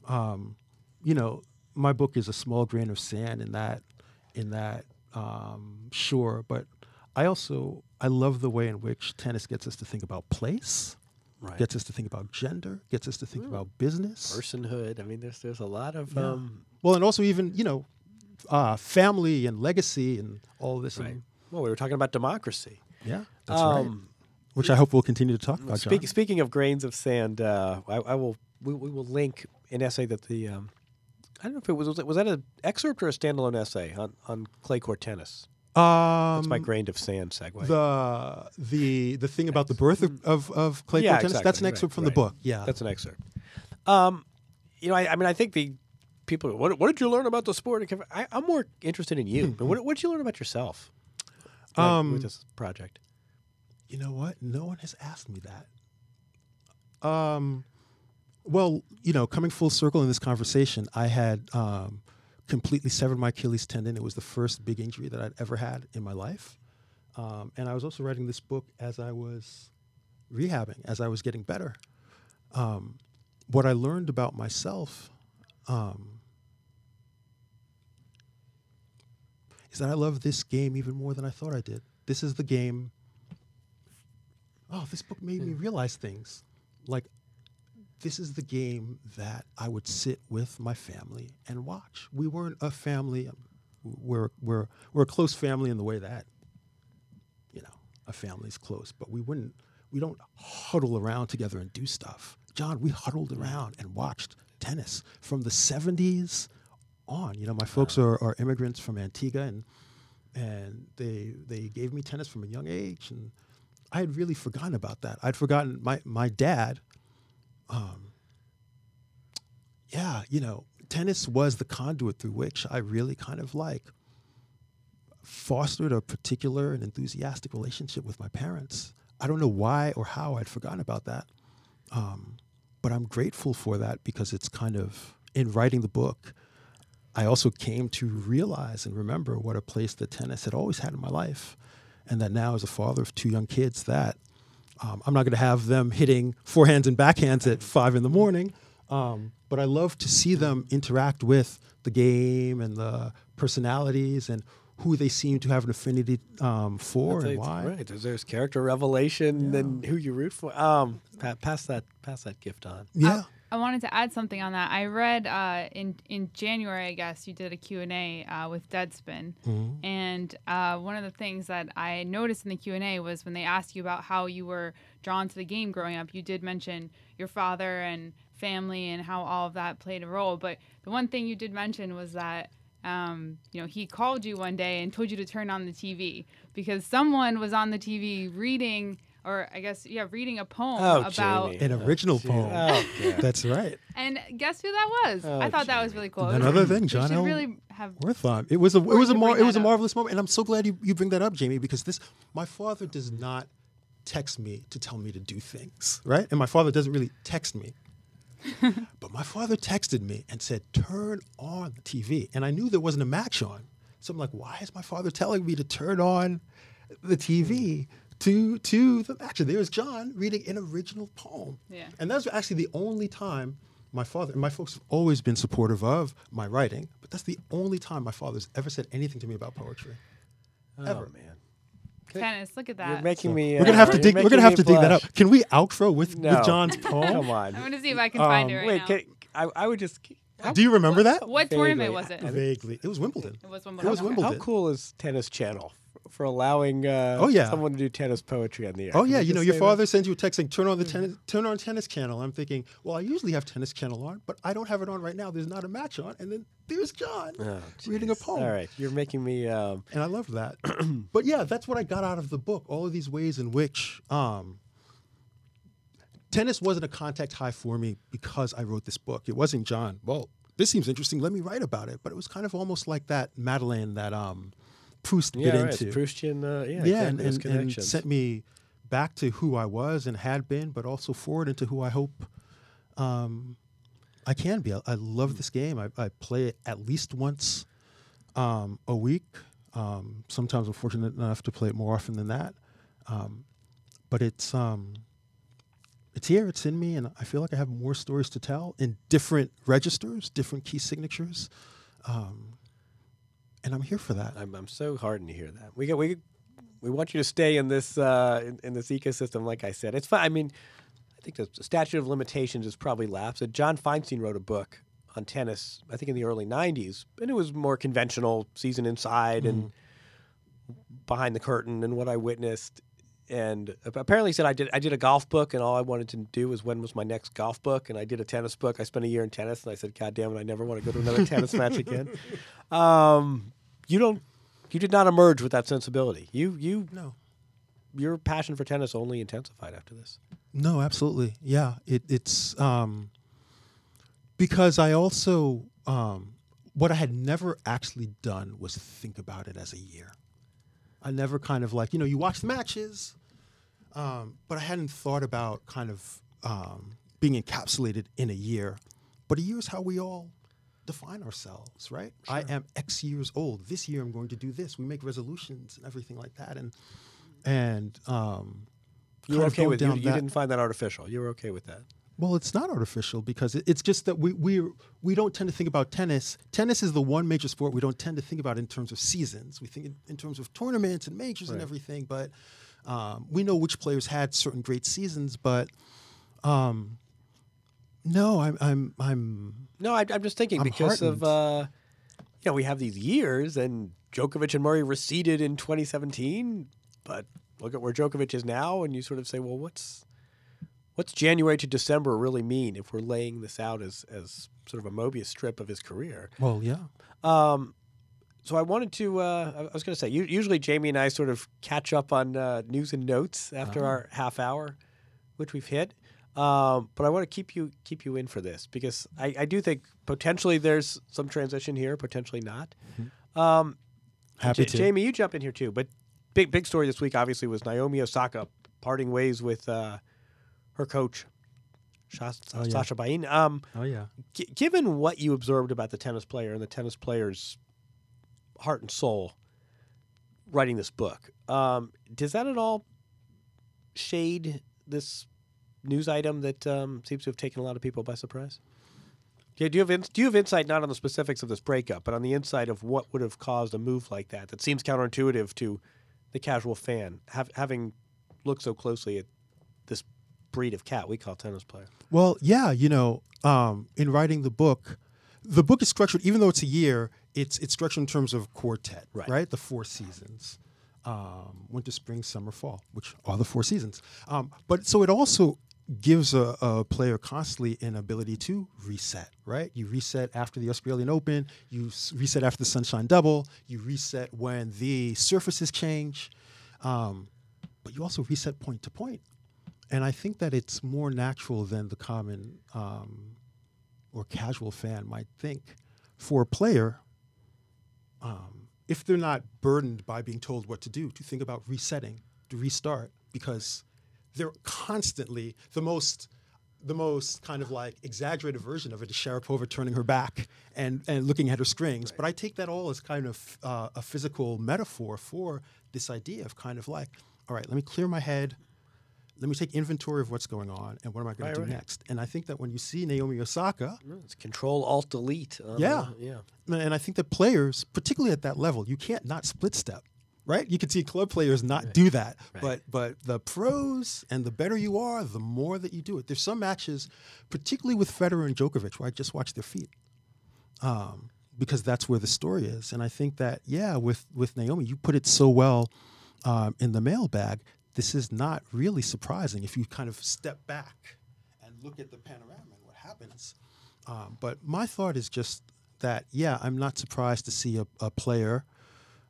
[SPEAKER 2] um, you know, my book is a small grain of sand in that in that um, sure, but I also I love the way in which tennis gets us to think about place,
[SPEAKER 1] Right.
[SPEAKER 2] gets us to think about gender, gets us to think about business,
[SPEAKER 1] personhood. I mean, there's there's a lot of
[SPEAKER 2] Yeah.
[SPEAKER 1] um,
[SPEAKER 2] well, and also even you know, uh, family and legacy and all this.
[SPEAKER 1] right.
[SPEAKER 2] And,
[SPEAKER 1] Well, we were talking about democracy.
[SPEAKER 2] yeah, that's right.
[SPEAKER 1] Um,
[SPEAKER 2] Which I hope we'll continue to talk about.
[SPEAKER 1] Speak, speaking of grains of sand, uh, I, I will we, we will link an essay that the um, I don't know if it was was, that an excerpt or a standalone essay on, on clay court tennis.
[SPEAKER 2] Um,
[SPEAKER 1] That's my grain of sand segue.
[SPEAKER 2] the the the thing about the birth of, of, of clay
[SPEAKER 1] yeah,
[SPEAKER 2] court tennis.
[SPEAKER 1] exactly,
[SPEAKER 2] That's an
[SPEAKER 1] right,
[SPEAKER 2] excerpt from
[SPEAKER 1] right.
[SPEAKER 2] the book. Yeah,
[SPEAKER 1] that's an excerpt. Um, you know, I, I mean, I think the people. What, what did you learn about the sport? I, I'm more interested in you. what, what did you learn about yourself? like,
[SPEAKER 2] Um,
[SPEAKER 1] with this project.
[SPEAKER 2] You know what? No one has asked me that. Um, well, you know, coming full circle in this conversation, I had um, completely severed my Achilles tendon. It was the first big injury that I'd ever had in my life. Um, and I was also writing this book as I was rehabbing, as I was getting better. Um, what I learned about myself um, is that I love this game even more than I thought I did. This is the game. Oh, this book made me realize things. Like, this is the game that I would sit with my family and watch. We weren't a family. um, We're, we're, we're a close family in the way that, you know, a family's close, but we wouldn't, we don't huddle around together and do stuff. John, we huddled around and watched tennis from the 70s on. You know, my folks are, are immigrants from Antigua and and they they gave me tennis from a young age and I had really forgotten about that. I'd forgotten my my dad um yeah, you know, tennis was the conduit through which I really kind of like fostered a particular and enthusiastic relationship with my parents. I don't know why or how I'd forgotten about that. Um, but I'm grateful for that because it's kind of in writing the book. I also came to realize and remember what a place that tennis had always had in my life, and that now as a father of two young kids, that um, I'm not going to have them hitting forehands and backhands at five in the morning, um, but I love to see them interact with the game and the personalities and who they seem to have an affinity um, for
[SPEAKER 1] That's
[SPEAKER 2] and why.
[SPEAKER 1] Right. There's, there's character revelation and who you root for. Um, pa- pass that pass that gift on.
[SPEAKER 2] Yeah.
[SPEAKER 4] I wanted to add something on that. I read uh, in in January, I guess you did a Q and A uh, with Deadspin,
[SPEAKER 2] Mhm.
[SPEAKER 4] and uh, one of the things that I noticed in the Q and A was when they asked you about how you were drawn to the game growing up. You did mention your father and family and how all of that played a role, but the one thing you did mention was that. Um, you know, he called you one day and told you to turn on the TV because someone was on the TV reading, or I guess, yeah, reading a poem
[SPEAKER 2] Oh,
[SPEAKER 4] about
[SPEAKER 2] An original poem.
[SPEAKER 1] Oh, <laughs> yeah.
[SPEAKER 2] That's right.
[SPEAKER 4] and guess who that was?
[SPEAKER 2] Oh,
[SPEAKER 4] I thought that was really cool. It
[SPEAKER 2] Another
[SPEAKER 4] was-
[SPEAKER 2] thing, John
[SPEAKER 4] should
[SPEAKER 2] L.
[SPEAKER 4] really have.
[SPEAKER 2] Wertheim. It was a it was a mar- it was a
[SPEAKER 4] that up.
[SPEAKER 2] marvelous moment, and I'm so glad you, you bring that up, Jamie, because this my father does not text me to tell me to do things, right? And my father doesn't really text me. <laughs> but my father texted me and said, "Turn on the TV," and I knew there wasn't a match on, so I'm like, "Why is my father telling me to turn on the TV to to the match?" And there's John reading an original poem.
[SPEAKER 4] Yeah.
[SPEAKER 2] And that's actually the only time my father and my folks have always been supportive of my writing, but that's the only time my father's ever said anything to me about poetry. Ever.
[SPEAKER 1] man.
[SPEAKER 4] Tennis, look at that.
[SPEAKER 1] You're making me.
[SPEAKER 2] We're gonna have to
[SPEAKER 1] uh,
[SPEAKER 2] dig. We're gonna have to
[SPEAKER 1] me
[SPEAKER 2] dig that up. Can we outro with,
[SPEAKER 1] No.
[SPEAKER 2] with John's poem?
[SPEAKER 1] Come on.
[SPEAKER 4] I'm gonna see if I can find it right
[SPEAKER 1] Wait,
[SPEAKER 4] now.
[SPEAKER 1] can, I, I would just.
[SPEAKER 2] Do you remember that?
[SPEAKER 4] What tournament was it?
[SPEAKER 2] Vaguely. It was Wimbledon.
[SPEAKER 4] It was Wimbledon.
[SPEAKER 2] It
[SPEAKER 4] was
[SPEAKER 2] Wimbledon.
[SPEAKER 1] How cool is Tennis Channel f- for allowing uh,
[SPEAKER 2] Oh, yeah.
[SPEAKER 1] someone to do tennis poetry on the air.
[SPEAKER 2] Oh
[SPEAKER 1] Can
[SPEAKER 2] yeah, you know your
[SPEAKER 1] say that?
[SPEAKER 2] father sends you a text saying turn on the tennis turn on tennis channel. I'm thinking, well, I usually have tennis channel on, but I don't have it on right now. There's not a match on, and then there's John
[SPEAKER 1] Oh,
[SPEAKER 2] reading a poem.
[SPEAKER 1] All right, you're making me. Um,
[SPEAKER 2] and I love that. <clears throat> but yeah, that's what I got out of the book. All of these ways in which um, tennis wasn't a contact high for me because I wrote this book. It wasn't John. Well, this seems interesting. Let me write about it. But it was kind of almost like that Madeleine that um, Proust
[SPEAKER 1] yeah,
[SPEAKER 2] bit
[SPEAKER 1] right.
[SPEAKER 2] into.
[SPEAKER 1] Proustian. Uh, yeah,
[SPEAKER 2] yeah,
[SPEAKER 1] exactly,
[SPEAKER 2] and, and, and sent me back to who I was and had been, but also forward into who I hope um, I can be. I, I love this game. I, I play it at least once um, a week. Um, sometimes I'm fortunate enough to play it more often than that. Um, but it's um, it's here. It's in me, and I feel like I have more stories to tell in different registers, different key signatures. Um, and I'm here for that.
[SPEAKER 1] I'm, I'm so heartened to hear that. We get we we want you to stay in this uh, in, in this ecosystem. Like I said, it's fine. I mean, I think the statute of limitations has probably lapsed. John Feinstein wrote a book on tennis. I think in the early '90s, and it was more conventional, season inside and behind the curtain, and what I witnessed. And apparently, he said I did I did a golf book, and all I wanted to do was when was my next golf book, and I did a tennis book. I spent a year in tennis, and I said, God damn it, I never want to go to another tennis match again. <laughs> Um, you don't. You did not emerge with that sensibility. You you
[SPEAKER 2] no.
[SPEAKER 1] Your passion for tennis only intensified after this.
[SPEAKER 2] No, absolutely. Yeah, it, it's um, because I also um, what I had never actually done was think about it as a year. I never kind of like you know you watch the matches, um, but I hadn't thought about kind of um, being encapsulated in a year. But a year is how we all define ourselves, right? I am X years old. This year I'm going to do this. We make resolutions and everything like that, and and um,
[SPEAKER 1] You were okay with you, you
[SPEAKER 2] that-
[SPEAKER 1] didn't find that artificial. You were okay with that.
[SPEAKER 2] well, it's not artificial because it, it's just that we we we don't tend to think about tennis. Tennis is the one major sport we don't tend to think about in terms of seasons. We think in, in terms of tournaments and majors and everything. But um, we know which players had certain great seasons. But um, no, I'm I'm I'm
[SPEAKER 1] No, I, I'm just thinking
[SPEAKER 2] I'm
[SPEAKER 1] because of
[SPEAKER 2] heartened.
[SPEAKER 1] uh, you know we have these years, and Djokovic and Murray receded in 2017, but look at where Djokovic is now, and you sort of say, well, what's what's January to December really mean if we're laying this out as as sort of a Mobius strip of his career?
[SPEAKER 2] well, yeah.
[SPEAKER 1] Um, so I wanted to. Uh, I was going to say. Usually, Jamie and I sort of catch up on uh, news and notes after
[SPEAKER 2] Ah.
[SPEAKER 1] our half hour, which we've hit. Um, but I want to keep you keep you in for this because I, I do think potentially there's some transition here, potentially not. Um,
[SPEAKER 2] Happy
[SPEAKER 1] Ja-
[SPEAKER 2] to.
[SPEAKER 1] Jamie, you jump in here too. But big big story this week obviously was Naomi Osaka parting ways with uh, her coach, Shas-
[SPEAKER 2] Oh, yeah.
[SPEAKER 1] Sasha Bajin. Um,
[SPEAKER 2] Oh yeah.
[SPEAKER 1] G- given what you observed about the tennis player and the tennis player's heart and soul writing this book, um, does that at all shade this news item that um, seems to have taken a lot of people by surprise? Yeah, do you have ins- do you have insight not on the specifics of this breakup, but on the insight of what would have caused a move like that? That seems counterintuitive to the casual fan, have, having looked so closely at this breed of cat we call tennis player.
[SPEAKER 2] Well, yeah, you know, um, in writing the book, the book is structured, even though it's a year, it's it's structured in terms of quartet,
[SPEAKER 1] Right.
[SPEAKER 2] The four seasons, um, winter, spring, summer, fall, which are the four seasons. Um, but so it also gives a, a player constantly an ability to reset, right? You reset after the Australian Open, you reset after the Sunshine Double, you reset when the surfaces change, um, but you also reset point to point. And I think that it's more natural than the common um, or casual fan might think for a player, um, if they're not burdened by being told what to do, to think about resetting, to restart, because they're constantly the most the most kind of like exaggerated version of it is Sharapova turning her back and, and looking at her strings. But I take that all as kind of uh, a physical metaphor for this idea of kind of like, all right, let me clear my head, let me take inventory of what's going on, and what am I going
[SPEAKER 1] Right,
[SPEAKER 2] to do
[SPEAKER 1] right.
[SPEAKER 2] next? And I think that when you see Naomi Osaka,
[SPEAKER 1] It's Control Alt Delete. on
[SPEAKER 2] yeah,
[SPEAKER 1] yeah.
[SPEAKER 2] and I think that players, particularly at that level, you can't not split step, right? You can see club players not do that, but but the pros and the better you are, the more that you do it. There's some matches, particularly with Federer and Djokovic, where I just watch their feet. Um, because that's where the story is. And I think that yeah, with with Naomi, you put it so well um, in the mailbag. This is not really surprising if you kind of step back and look at the panorama and what happens. Um, but my thought is just that yeah, I'm not surprised to see a, a player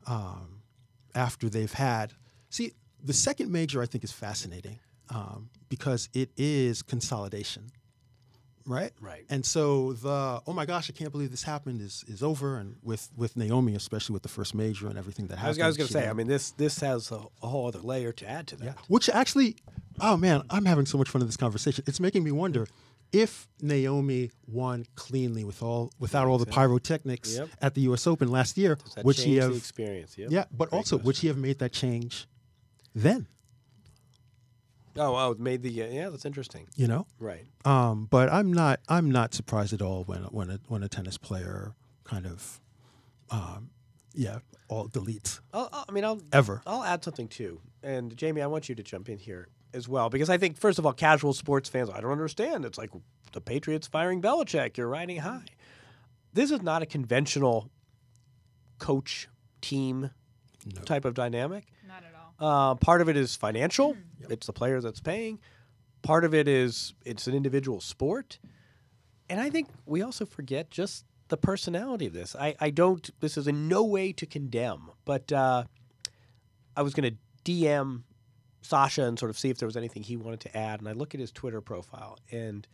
[SPEAKER 2] um, after they've had. See, the second major I think is fascinating um, because it is consolidation right?
[SPEAKER 1] Right.
[SPEAKER 2] And so the oh my gosh, I can't believe this happened is is over. And with with Naomi, especially with the first major and everything that
[SPEAKER 1] was,
[SPEAKER 2] happened.
[SPEAKER 1] I was going to say, I mean, this this has a, a whole other layer to add to that.
[SPEAKER 2] yeah. Which actually, oh man, I'm having so much fun in this conversation. It's making me wonder if Naomi won cleanly with all without all the pyrotechnics
[SPEAKER 1] Yep.
[SPEAKER 2] at the U.S. Open last year, would she have?
[SPEAKER 1] experience? Yep.
[SPEAKER 2] Yeah, but
[SPEAKER 1] Great
[SPEAKER 2] also would
[SPEAKER 1] question.
[SPEAKER 2] she have made that change then?
[SPEAKER 1] Oh, oh, made the uh, yeah. That's interesting.
[SPEAKER 2] You know.
[SPEAKER 1] Right.
[SPEAKER 2] Um, but I'm not I'm not surprised at all when when a, when a tennis player kind of, um, yeah, all deletes
[SPEAKER 1] I'll, I'll- I mean, I'll
[SPEAKER 2] ever.
[SPEAKER 1] I'll add something too. And Jamie, I want you to jump in here as well because I think first of all, casual sports fans, I don't understand. It's like the Patriots firing Belichick. You're riding high. This is not a conventional coach team type of dynamic.
[SPEAKER 4] Not at all.
[SPEAKER 1] Uh, part of it is financial. It's the player that's paying. Part of it is it's an individual sport. And I think we also forget just the personality of this. I, I don't, this is in no way to condemn, but uh, I was going to DM Sasha and sort of see if there was anything he wanted to add. And I look at his Twitter profile and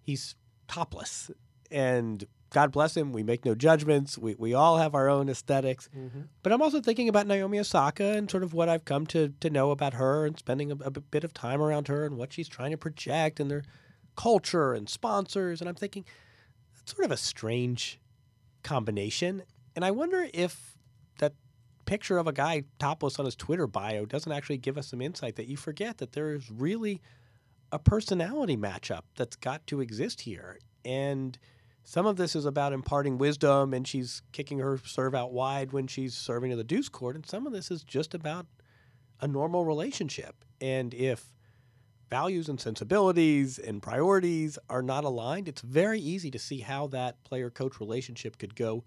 [SPEAKER 1] he's topless. And God bless him. We make no judgments. We, we all have our own esthetics mm-hmm. But I'm also thinking about Naomi Osaka and sort of what I've come to, to know about her and spending a, a bit of time around her and what she's trying to project and their culture and sponsors. And I'm thinking, that's sort of a strange combination. And I wonder if that picture of a guy topless on his Twitter bio doesn't actually give us some insight that you forget that there is really a personality matchup that's got to exist here. And some of this is about imparting wisdom and she's kicking her serve out wide when she's serving to the deuce court. And some of this is just about a normal relationship. And if values and sensibilities and priorities are not aligned, it's very easy to see how that player coach relationship could go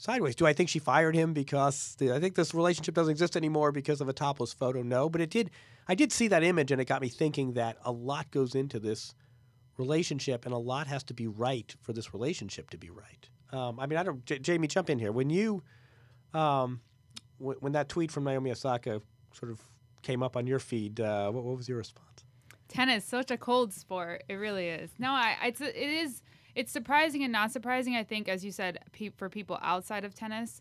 [SPEAKER 1] sideways. Do I think she fired him because the, I think this relationship doesn't exist anymore because of a topless photo? No, but it did. I did see that image, and it got me thinking that a lot goes into this relationship, and a lot has to be right for this relationship to be right. Um, I mean, I don't. J- Jamie, jump in here. When you, um, w- when that tweet from Naomi Osaka sort of came up on your feed, uh, what, what was your response?
[SPEAKER 4] tennis such a cold sport it really is no i it's it is it's surprising and not surprising i think as you said pe- for people outside of tennis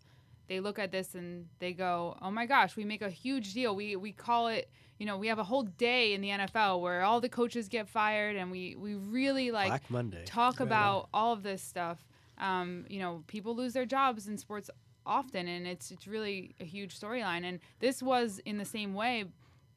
[SPEAKER 4] they look at this and they go oh my gosh we make a huge deal. We we call it you know we have a whole day in the nfl where all the coaches get fired and we we really like
[SPEAKER 1] Black Monday.
[SPEAKER 4] talk about all of this stuff. Um, you know people lose their jobs in sports often and it's it's really a huge storyline. And this was in the same way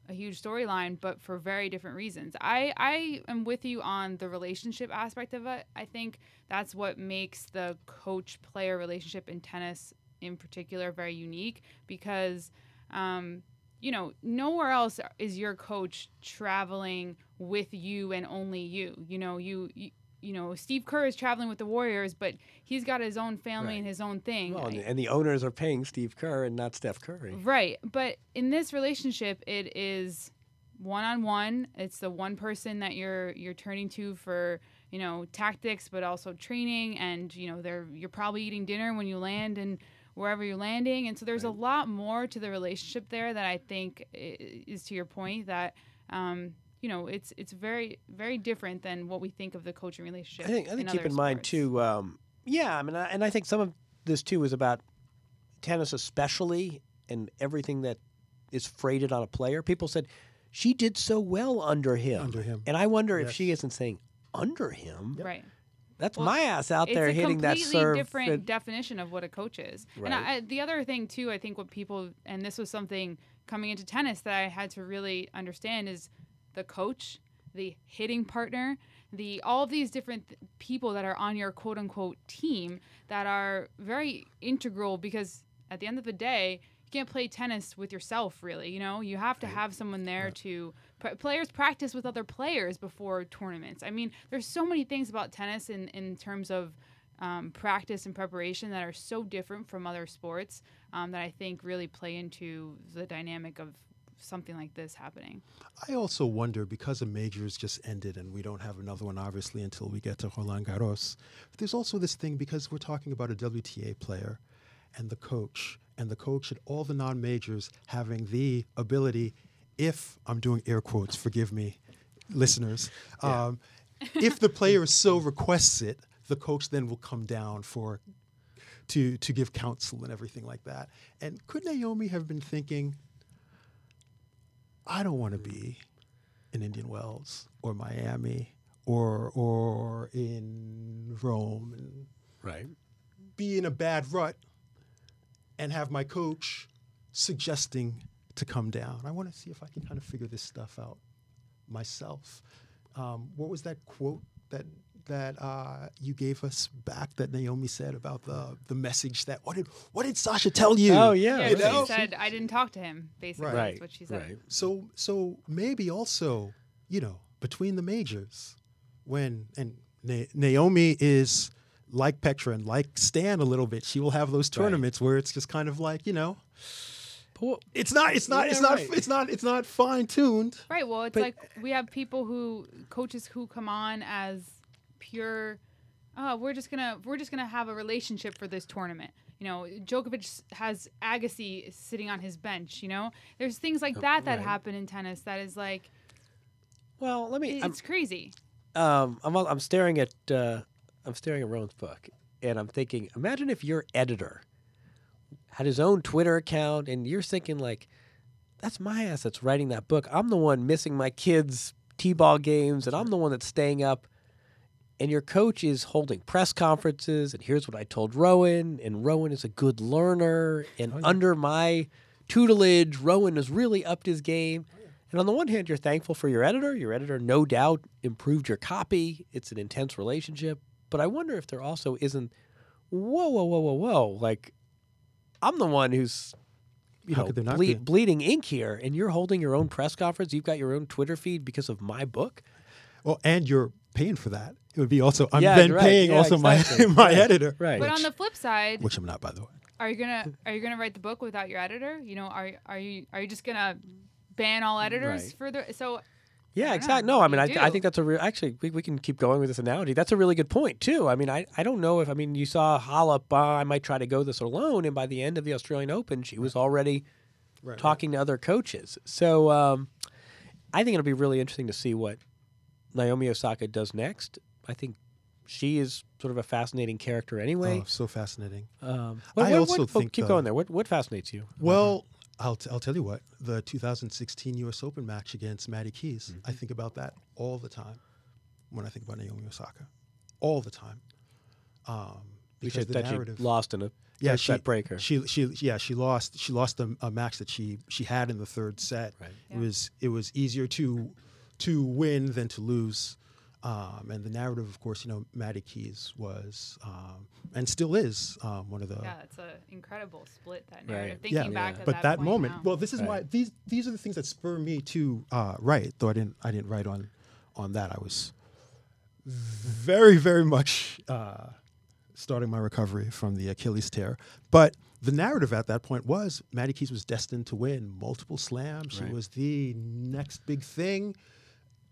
[SPEAKER 4] a huge storyline, but for very different reasons. I, I am with you on the relationship aspect of it. I think that's what makes the coach player relationship in tennis in particular very unique because, um, you know, nowhere else is your coach traveling with you and only you. You know, you. you you know, Steve Kerr is traveling with the Warriors, but he's got his own family
[SPEAKER 1] Right.
[SPEAKER 4] and his own thing.
[SPEAKER 1] Well, and, the, and the owners are paying Steve Kerr and not Steph Curry.
[SPEAKER 4] Right. But in this relationship it is one on one. It's the one person that you're you're turning to for, you know, tactics but also training and, you know, they're you're probably eating dinner when you land and wherever you're landing. And so there's a lot more to the relationship there that I think is to your point that um you know, it's it's very very different than what we think of the coaching relationship.
[SPEAKER 1] I think I think
[SPEAKER 4] in
[SPEAKER 1] keep
[SPEAKER 4] other
[SPEAKER 1] in mind too. Um, yeah, I mean, I, and I think some of this too is about tennis, especially, and everything that is freighted on a player. People said she did so well under him.
[SPEAKER 2] Under him.
[SPEAKER 1] and I wonder if she isn't saying under him.
[SPEAKER 4] Right.
[SPEAKER 1] That's
[SPEAKER 4] Well,
[SPEAKER 1] my ass out
[SPEAKER 4] it's
[SPEAKER 1] there
[SPEAKER 4] a
[SPEAKER 1] hitting that
[SPEAKER 4] It's
[SPEAKER 1] a completely
[SPEAKER 4] different
[SPEAKER 1] and-
[SPEAKER 4] definition of what a coach is.
[SPEAKER 1] Right.
[SPEAKER 4] And I, the other thing too, I think what people and this was something coming into tennis that I had to really understand is the coach, the hitting partner, the all of these different th- people that are on your quote unquote team that are very integral because at the end of the day. You can't play tennis with yourself, really. You know, you have to have someone there to. pr- Players practice with other players before tournaments. I mean, there's so many things about tennis in, in terms of um, practice and preparation that are so different from other sports um, that I think really play into the dynamic of something like this happening.
[SPEAKER 2] I also wonder because a majors just ended and we don't have another one obviously until we get to Roland Garros. But there's also this thing because we're talking about a WTA player and the coach and the coach at all the non-majors having the ability if I'm doing air quotes, forgive me listeners. Um, if the player so requests it, the coach then will come down for to to give counsel and everything like that. And could Naomi have been thinking, I don't want to be in Indian Wells or Miami or or in Rome and
[SPEAKER 1] right.
[SPEAKER 2] be in a bad rut and have my coach suggesting to come down. I want to see if I can kind of figure this stuff out myself. Um, what was that quote that that uh, you gave us back that Naomi said about the the message that what did what did Sasha tell you?
[SPEAKER 1] Oh yeah,
[SPEAKER 4] Yeah,
[SPEAKER 2] You
[SPEAKER 4] she said I didn't talk to him. Basically,
[SPEAKER 2] Right.
[SPEAKER 4] that's what she said.
[SPEAKER 1] Right.
[SPEAKER 2] So so maybe also, you know, between the majors, when and Na- Naomi is like Petra and like Stan a little bit, she will have those
[SPEAKER 1] Right.
[SPEAKER 2] tournaments where it's just kind of like you know,
[SPEAKER 1] But
[SPEAKER 2] it's not it's not it's not
[SPEAKER 1] right.
[SPEAKER 2] it's not it's not fine tuned.
[SPEAKER 4] Right. Well, it's
[SPEAKER 1] But-
[SPEAKER 4] like we have people who coaches who come on as pure. Oh, we're just gonna we're just gonna have a relationship for this tournament. You know, Djokovic has Agassi sitting on his bench. You know, there's things like that that
[SPEAKER 1] right.
[SPEAKER 4] happen in tennis that is like
[SPEAKER 1] well, let me.
[SPEAKER 4] it-
[SPEAKER 1] I'm,
[SPEAKER 4] it's crazy.
[SPEAKER 1] um, I'm I'm staring at uh, I'm staring at Rowan's book, and I'm thinking, imagine if your editor had his own Twitter account, and you're thinking like, that's my ass that's writing that book. I'm the one missing my kids' t-ball games, and I'm the one that's staying up. And your coach is holding press conferences, and here's what I told Rowan, and Rowan is a good learner, and oh, under my tutelage, Rowan has really upped his game. Oh, and on the one hand, you're thankful for your editor. Your editor, no doubt, improved your copy. It's an intense relationship. But I wonder if there also isn't, whoa, whoa, whoa, whoa, whoa. Like, I'm the one who's, you
[SPEAKER 2] How
[SPEAKER 1] know,
[SPEAKER 2] could there not
[SPEAKER 1] ble- bleeding ink here, and you're holding your own press conference. You've got your own Twitter feed because of my book.
[SPEAKER 2] Well, and you're paying for that. It would be also I'm
[SPEAKER 1] Yeah,
[SPEAKER 2] then
[SPEAKER 1] right.
[SPEAKER 2] paying
[SPEAKER 1] Yeah,
[SPEAKER 2] also
[SPEAKER 1] exactly.
[SPEAKER 2] my <laughs> my
[SPEAKER 1] Right.
[SPEAKER 2] editor,
[SPEAKER 1] Right.
[SPEAKER 4] But on the flip side,
[SPEAKER 2] which I'm not by the way.
[SPEAKER 4] are you gonna are you gonna write the book without your editor? You know, are are you are you just gonna ban all editors
[SPEAKER 1] Right.
[SPEAKER 4] for the so?
[SPEAKER 1] Yeah, exactly. No, I mean, I, I think that's a real. Actually, we, we can keep going with this analogy. That's a really good point too. I mean, I, I don't know if I mean you saw Halep. Uh, I might try to go this alone, and by the end of the Australian Open, she was already
[SPEAKER 2] Right,
[SPEAKER 1] talking to other coaches. So um, I think it'll be really interesting to see what Naomi Osaka does next. I think she is sort of a fascinating character anyway.
[SPEAKER 2] Oh, so fascinating.
[SPEAKER 1] Um,
[SPEAKER 2] I
[SPEAKER 1] what-
[SPEAKER 2] also
[SPEAKER 1] what- oh,
[SPEAKER 2] think,
[SPEAKER 1] keep
[SPEAKER 2] uh,
[SPEAKER 1] going there. What what fascinates you?
[SPEAKER 2] Well, I'll, t- I'll tell you what. The 2016 U.S. Open match against Maddie Keys.
[SPEAKER 1] Mm-hmm.
[SPEAKER 2] I think about that all the time when I think about Naomi Osaka. All the time. Um,
[SPEAKER 1] Which
[SPEAKER 2] because the
[SPEAKER 1] that
[SPEAKER 2] narrative.
[SPEAKER 1] she lost in a
[SPEAKER 2] yeah, she,
[SPEAKER 1] set breaker.
[SPEAKER 2] She, she, yeah, she lost. She lost a, a match that she she had in the third set.
[SPEAKER 1] Right.
[SPEAKER 2] It was it was easier to to win than to lose. Um, and the narrative, of course, you know, Maddie Keys was um, and still is um, one of the
[SPEAKER 4] Yeah, it's an incredible split that
[SPEAKER 1] Right.
[SPEAKER 4] narrative. Thinking back at
[SPEAKER 2] but
[SPEAKER 4] that,
[SPEAKER 2] that, moment.
[SPEAKER 4] now.
[SPEAKER 2] Well, this is why these these are the things that spur me to uh, write. Though I didn't I didn't write on on that. I was very very much uh, starting my recovery from the Achilles tear. But the narrative at that point was Maddie Keys was destined to win multiple slams. She was the next big thing.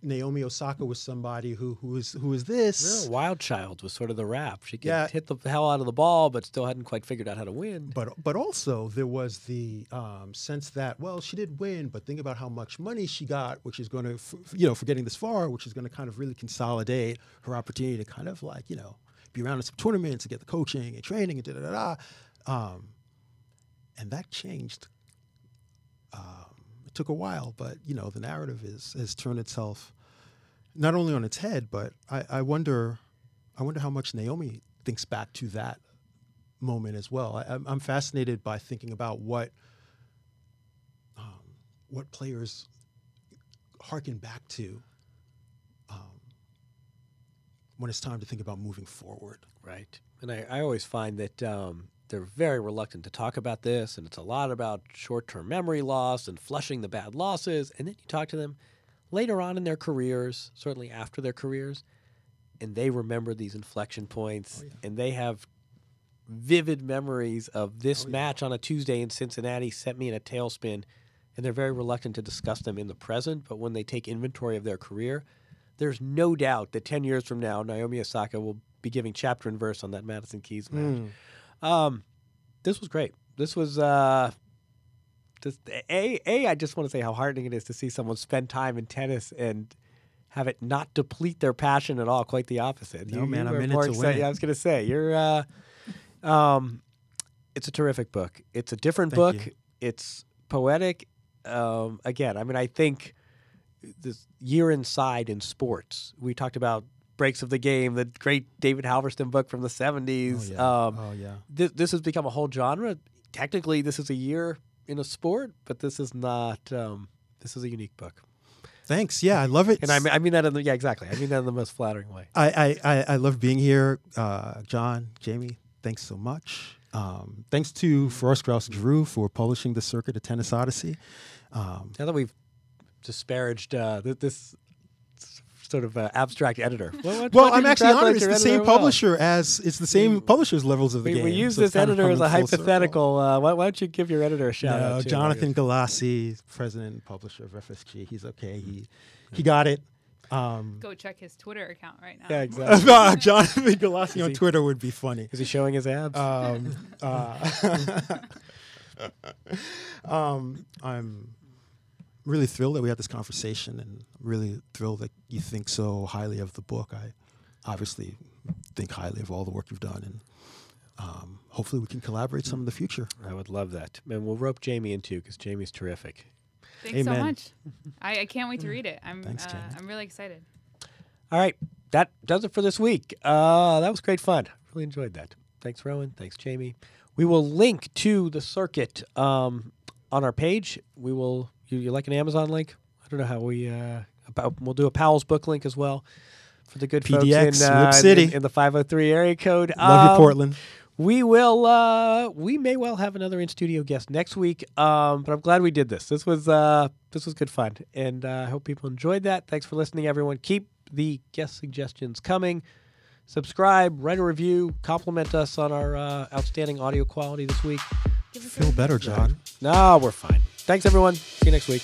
[SPEAKER 2] Naomi Osaka was somebody who who was who was this.
[SPEAKER 1] Yeah, Wild Child was sort of the rap. She could
[SPEAKER 2] Yeah.
[SPEAKER 1] hit the hell out of the ball, but still hadn't quite figured out how to win.
[SPEAKER 2] But but also there was the um, sense that well she did win, but think about how much money she got, which is going to f- you know for getting this far, which is going to kind of really consolidate her opportunity to kind of like you know be around in some tournaments and get the coaching and training and da da da da. Um, and that changed. It took a while, but you know the narrative is has turned itself not only on its head, but I, I wonder, I wonder how much Naomi thinks back to that moment as well. I, I'm- I'm fascinated by thinking about what um, what players harken back to um, when it's time to think about moving forward.
[SPEAKER 1] Right. And I, I always find that um, they're very reluctant to talk about this, and it's a lot about short term memory loss and flushing the bad losses. And then you talk to them later on in their careers, certainly after their careers, and they remember these inflection points,
[SPEAKER 2] Oh, yeah.
[SPEAKER 1] and they have vivid memories of this
[SPEAKER 2] Oh, yeah.
[SPEAKER 1] match on a Tuesday in Cincinnati sent me in a tailspin, and they're very reluctant to discuss them in the present. But when they take inventory of their career, there's no doubt that 10 years from now, Naomi Osaka will be giving chapter and verse on that Madison Keys match.
[SPEAKER 2] Mm.
[SPEAKER 1] Um, this was great. This was uh, just a a. I just want to say how heartening it is to see someone spend time in tennis and have it not deplete their passion at all. Quite the opposite.
[SPEAKER 2] No, man, I'm in it to win.
[SPEAKER 1] Yeah, I was going to say you're. Uh, um, it's a terrific book. It's a different
[SPEAKER 2] Thank
[SPEAKER 1] book.
[SPEAKER 2] you.
[SPEAKER 1] It's poetic. Um, again, I mean, I think this year inside in sports, we talked about breaks of the game, the great David Halberstam book from the
[SPEAKER 2] Oh,
[SPEAKER 1] '70s.
[SPEAKER 2] yeah.
[SPEAKER 1] Um,
[SPEAKER 2] oh, yeah.
[SPEAKER 1] this, this has become a whole genre. Technically, this is a year in a sport, but this is not. Um, this is a unique book,
[SPEAKER 2] Thanks. Yeah, I love it.
[SPEAKER 1] and I mean, I mean that in the yeah, exactly. I mean that in the most flattering way.
[SPEAKER 2] I, I, I, love being here. Uh, John, Jamie, thanks so much. Um, thanks to Farrar Straus Giroux for publishing the Circuit of Tennis Odyssey. Um,
[SPEAKER 1] Now that we've disparaged uh, this sort of uh, abstract editor, <laughs>
[SPEAKER 2] well,
[SPEAKER 1] don't
[SPEAKER 2] I'm actually
[SPEAKER 1] translate
[SPEAKER 2] honored. It's the
[SPEAKER 1] editor
[SPEAKER 2] same
[SPEAKER 1] well?
[SPEAKER 2] publisher as it's the same publishers levels of the
[SPEAKER 1] We,
[SPEAKER 2] game.
[SPEAKER 1] we use
[SPEAKER 2] so
[SPEAKER 1] this editor as a
[SPEAKER 2] coming full circle.
[SPEAKER 1] hypothetical. Uh, why, why don't you give your editor a shout
[SPEAKER 2] No,
[SPEAKER 1] out?
[SPEAKER 2] Jonathan Galassi, president and publisher of FSG. He's okay. He he got it. Um,
[SPEAKER 4] Go check his Twitter account right now.
[SPEAKER 1] Yeah, <laughs> exactly.
[SPEAKER 2] uh, <laughs> Jonathan Galassi
[SPEAKER 1] Is
[SPEAKER 2] on Twitter would be funny.
[SPEAKER 1] Is he showing his abs?
[SPEAKER 2] Um, uh, um, I'm really thrilled that we had this conversation, and really thrilled that you think so highly of the book. I obviously think highly of all the work you've done, and um, hopefully we can collaborate some in the future.
[SPEAKER 1] I would love that, and we'll rope Jamie in too because Jamie's terrific.
[SPEAKER 4] Thanks so much. I, I can't wait to read it. I'm
[SPEAKER 2] Thanks,
[SPEAKER 4] uh, I'm really excited.
[SPEAKER 1] All right, that does it for this week. Uh, that was great fun. Really enjoyed that. Thanks, Rowan. Thanks, Jamie. We will link to the circuit um, on our page. We will. You, you like an Amazon link? I don't know how we. Uh, about we'll do a Powell's book link as well for the good folks in, uh,
[SPEAKER 2] Rip City.
[SPEAKER 1] in, in the 503 area code.
[SPEAKER 2] Love you,
[SPEAKER 1] Um,
[SPEAKER 2] Portland.
[SPEAKER 1] We will. Uh, we may well have another in studio guest next week. Um, but I'm glad we did this. This was. Uh, this was good fun, and uh, I hope people enjoyed that. Thanks for listening, everyone. Keep the guest suggestions coming. Subscribe, write a review, compliment us on our uh, outstanding audio quality this week.
[SPEAKER 2] Feel better, John.
[SPEAKER 1] No, we're fine. Thanks, everyone. See you next week.